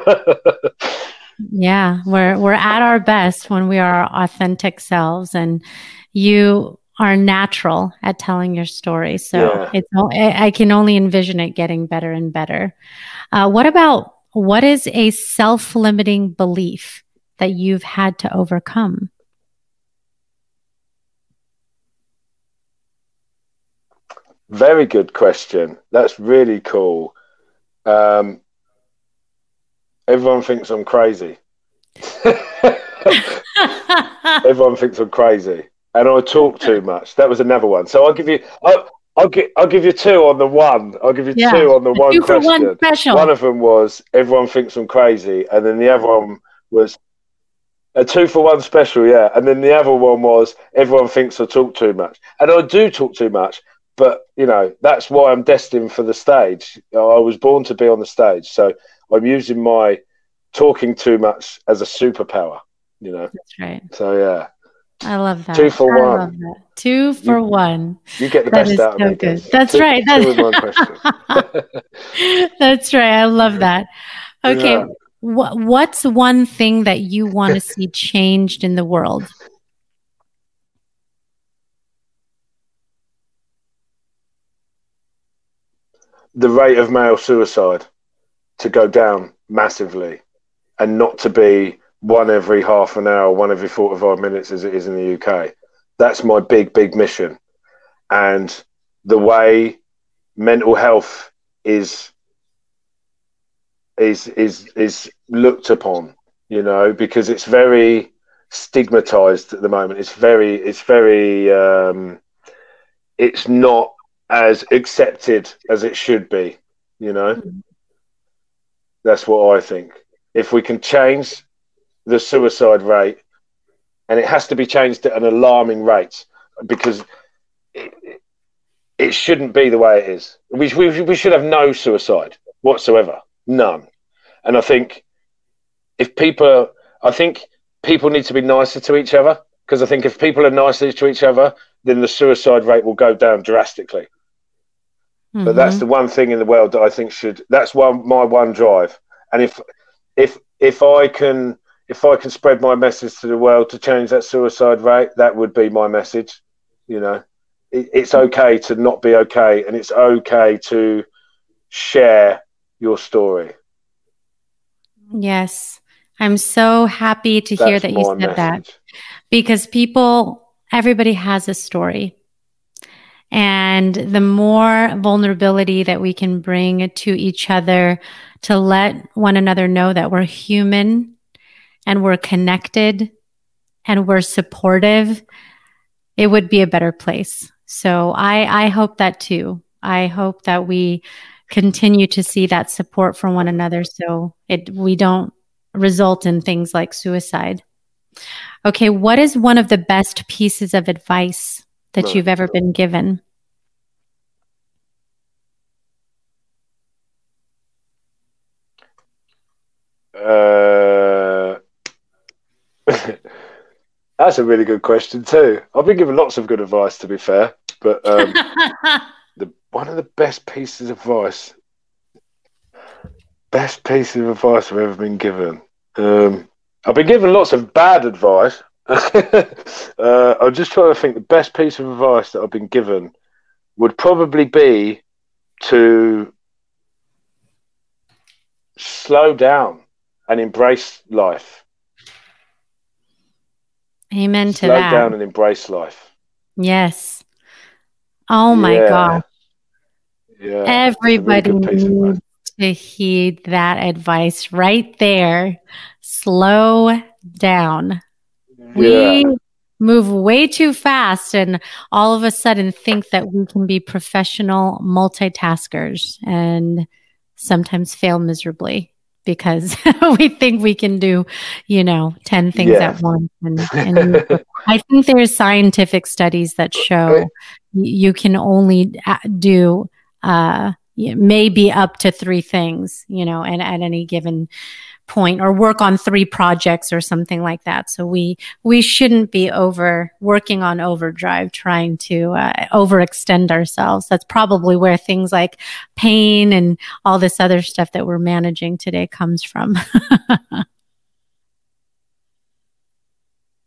[SPEAKER 1] yeah, we're we're at our best when we are our authentic selves, and you are natural at telling your story. So yeah. it's I can only envision it getting better and better. Uh, what about what is a self limiting belief that you've had to overcome?
[SPEAKER 2] Very good question. That's really cool. Um, everyone thinks I'm crazy. (laughs) everyone thinks I'm crazy, and I talk too much. That was another one. So I'll give you. I, I'll give I'll give you two on the one. I'll give you yeah. two on the one two question. One, special. one of them was everyone thinks I'm crazy, and then the other one was a two for one special, yeah. And then the other one was everyone thinks I talk too much, and I do talk too much. But you know that's why I'm destined for the stage. I was born to be on the stage, so I'm using my talking too much as a superpower. You know,
[SPEAKER 1] that's right.
[SPEAKER 2] So yeah.
[SPEAKER 1] I love that.
[SPEAKER 2] Two for I one.
[SPEAKER 1] Two for
[SPEAKER 2] you,
[SPEAKER 1] one.
[SPEAKER 2] You get the that best out so of.
[SPEAKER 1] Good. That's two, right. That's, (laughs) (laughs) That's right. I love that. Okay. Yeah. What, what's one thing that you want to see (laughs) changed in the world?
[SPEAKER 2] The rate of male suicide to go down massively and not to be one every half an hour, one every 45 minutes as it is in the UK. That's my big, big mission. And the way mental health is is is is looked upon, you know, because it's very stigmatized at the moment. It's very it's very um, it's not as accepted as it should be, you know. Mm. That's what I think. If we can change the suicide rate, and it has to be changed at an alarming rate because it, it shouldn't be the way it is. We, we, we should have no suicide whatsoever, none. And I think if people, I think people need to be nicer to each other because I think if people are nicer to each other, then the suicide rate will go down drastically. Mm-hmm. But that's the one thing in the world that I think should. That's one my one drive. And if if if I can if I can spread my message to the world to change that suicide rate, that would be my message. You know, it, it's mm. okay to not be okay, and it's okay to share your story.
[SPEAKER 1] Yes, I'm so happy to That's hear that you said message. that because people, everybody has a story. And the more vulnerability that we can bring to each other to let one another know that we're human and we're connected and we're supportive, it would be a better place. So I, I hope that too. I hope that we continue to see that support from one another so it we don't result in things like suicide. Okay, what is one of the best pieces of advice that you've ever been given?
[SPEAKER 2] Uh That's a really good question too. I've been given lots of good advice, to be fair, but um, (laughs) the one of the best pieces of advice, best piece of advice I've ever been given. Um, I've been given lots of bad advice. (laughs) uh, I'm just trying to think. The best piece of advice that I've been given would probably be to slow down and embrace life.
[SPEAKER 1] Amen
[SPEAKER 2] slow
[SPEAKER 1] to that.
[SPEAKER 2] Slow down and embrace life.
[SPEAKER 1] Yes. Oh my
[SPEAKER 2] yeah.
[SPEAKER 1] God.
[SPEAKER 2] Yeah.
[SPEAKER 1] Everybody needs to heed that advice right there. Slow down.
[SPEAKER 2] Yeah.
[SPEAKER 1] We move way too fast and all of a sudden think that we can be professional multitaskers and sometimes fail miserably because (laughs) we think we can do, you know, 10 things
[SPEAKER 2] Yeah.
[SPEAKER 1] at once. And, and (laughs) I think there's scientific studies that show you can only uh, do uh, maybe up to three things, you know, and at any given point or work on three projects or something like that. So we we shouldn't be over working on overdrive trying to uh, overextend ourselves. That's probably where things like pain and all this other stuff that we're managing today comes from. (laughs)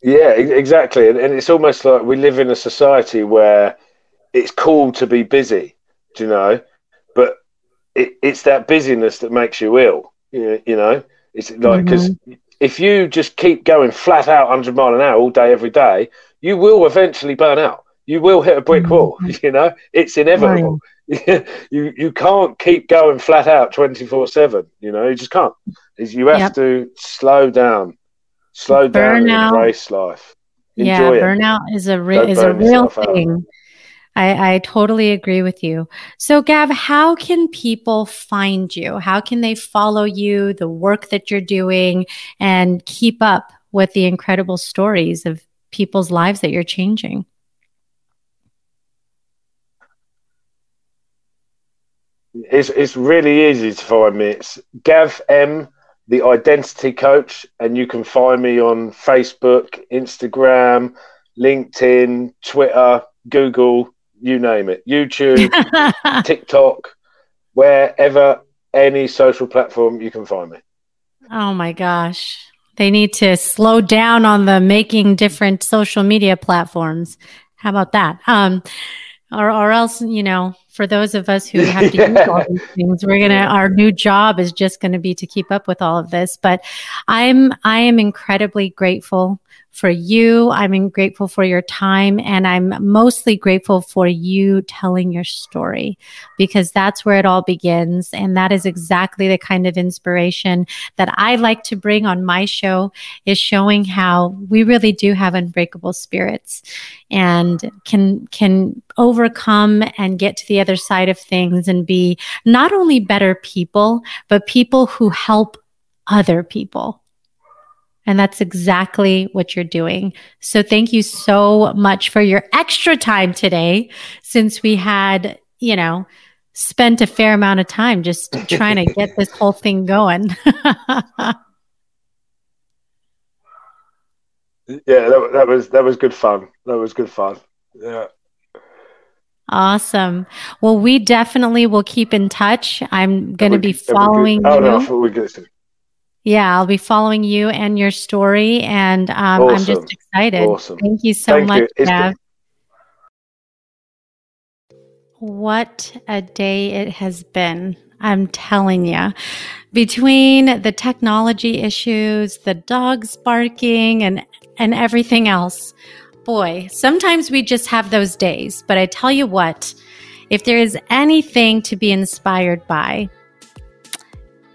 [SPEAKER 2] Yeah, exactly. And, and it's almost like we live in a society where it's cool to be busy, do you know? But it, it's that busyness that makes you ill, you know? It's like, because if you just keep going flat out 100 mile an hour all day, every day, you will eventually burn out. You will hit a brick mm. wall, (laughs) you know? It's inevitable. (laughs) you you can't keep going flat out 24 7, you know? You just can't. Is You have
[SPEAKER 1] Yep.
[SPEAKER 2] to slow down, slow down, and embrace life.
[SPEAKER 1] yeah,
[SPEAKER 2] Enjoy it.
[SPEAKER 1] burnout is a re-
[SPEAKER 2] Don't
[SPEAKER 1] is a real
[SPEAKER 2] thing. out.
[SPEAKER 1] I, I totally agree with you. So, Gav, how can people find you? How can they follow you, the work that you're doing, and keep up with the incredible stories of people's lives that you're changing?
[SPEAKER 2] It's it's really easy to find me. It's Gav M, the identity coach, and you can find me on Facebook, Instagram, LinkedIn, Twitter, Google, you name it, YouTube, (laughs) TikTok, wherever any social platform you can find me.
[SPEAKER 1] oh my gosh. They need to slow down on the making different social media platforms. How about that? Um, or, or else, you know, for those of us who (laughs) have to use all these things, we're gonna. Our new job is just going to be to keep up with all of this. But I'm, I am incredibly grateful for you. I'm grateful for your time, and I'm mostly grateful for you telling your story because that's where it all begins, and that is exactly the kind of inspiration that I like to bring on my show. Is showing how we really do have unbreakable spirits and can can overcome and get to the other side of things and be not only better people but people who help other people and that's exactly what you're doing. So thank you so much for your extra time today since we had, you know, spent a fair amount of time just trying to get this whole thing going. (laughs)
[SPEAKER 2] Yeah, that, that was that was good fun. That was good fun. Yeah.
[SPEAKER 1] Awesome. Well, we definitely will keep in touch. I'm going to be
[SPEAKER 2] That was good.
[SPEAKER 1] following
[SPEAKER 2] Oh
[SPEAKER 1] you.
[SPEAKER 2] no, we good.
[SPEAKER 1] Yeah, I'll be following you and your story, and um, I'm just excited.
[SPEAKER 2] Awesome.
[SPEAKER 1] Thank you so
[SPEAKER 2] Thank
[SPEAKER 1] much, Gav. What a day it has been. I'm telling you. Between the technology issues, the dogs barking, and, and everything else, boy, sometimes we just have those days. But I tell you what, if there is anything to be inspired by,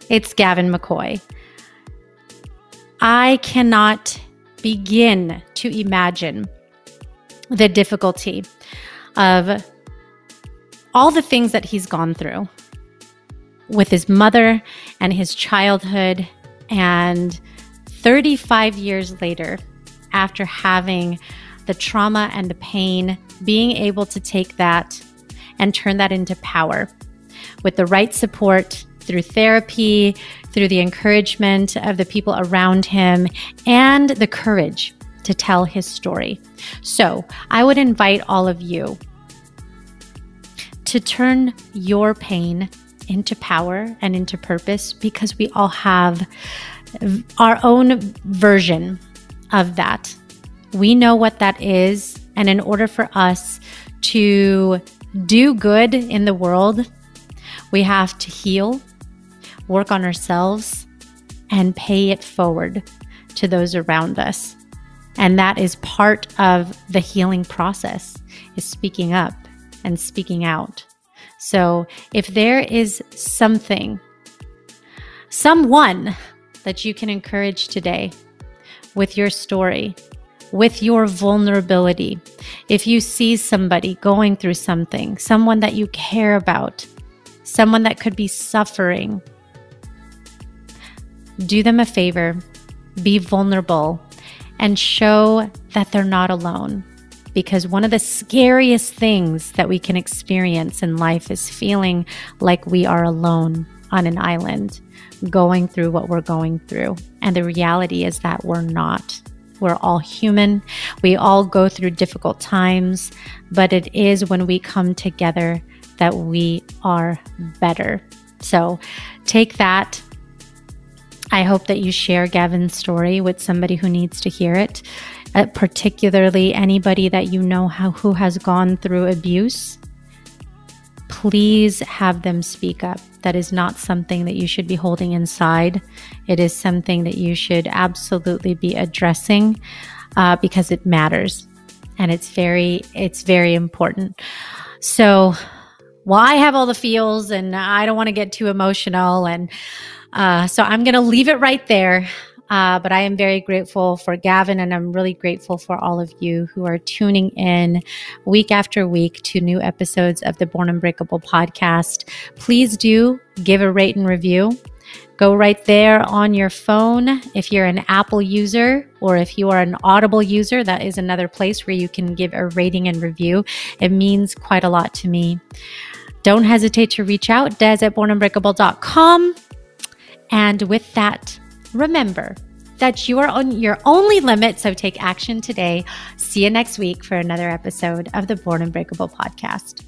[SPEAKER 1] it's Gavin McCoy. I cannot begin to imagine the difficulty of all the things that he's gone through with his mother and his childhood. And 35 years later, after having the trauma and the pain, being able to take that and turn that into power with the right support through therapy, through the encouragement of the people around him, and the courage to tell his story. So I would invite all of you to turn your pain into power and into purpose because we all have our own version of that. We know what that is. And in order for us to do good in the world, we have to heal, work on ourselves, and pay it forward to those around us. And that is part of the healing process is speaking up and speaking out. So if there is something, someone that you can encourage today with your story, with your vulnerability, if you see somebody going through something, someone that you care about, someone that could be suffering, do them a favor, be vulnerable, and show that they're not alone because one of the scariest things that we can experience in life is feeling like we are alone on an island going through what we're going through. And the reality is that we're not. We're all human. We all go through difficult times, but it is when we come together that we are better. So take that. I hope that you share Gavin's story with somebody who needs to hear it uh, particularly anybody that you know how, who has gone through abuse, please have them speak up. That is not something that you should be holding inside. It is something that you should absolutely be addressing uh, because it matters and it's very it's very important. So, well, I have all the feels and I don't want to get too emotional and uh, so I'm going to leave it right there. Uh, but I am very grateful for Gavin, and I'm really grateful for all of you who are tuning in week after week to new episodes of the Born Unbreakable podcast. Please do give a rate and review. Go right there on your phone. If you're an Apple user or if you are an Audible user, that is another place where you can give a rating and review. It means quite a lot to me. Don't hesitate to reach out, des at bornunbreakable.com. And with that, Remember that you are on your only limit, so take action today. See you next week for another episode of the Born Unbreakable podcast.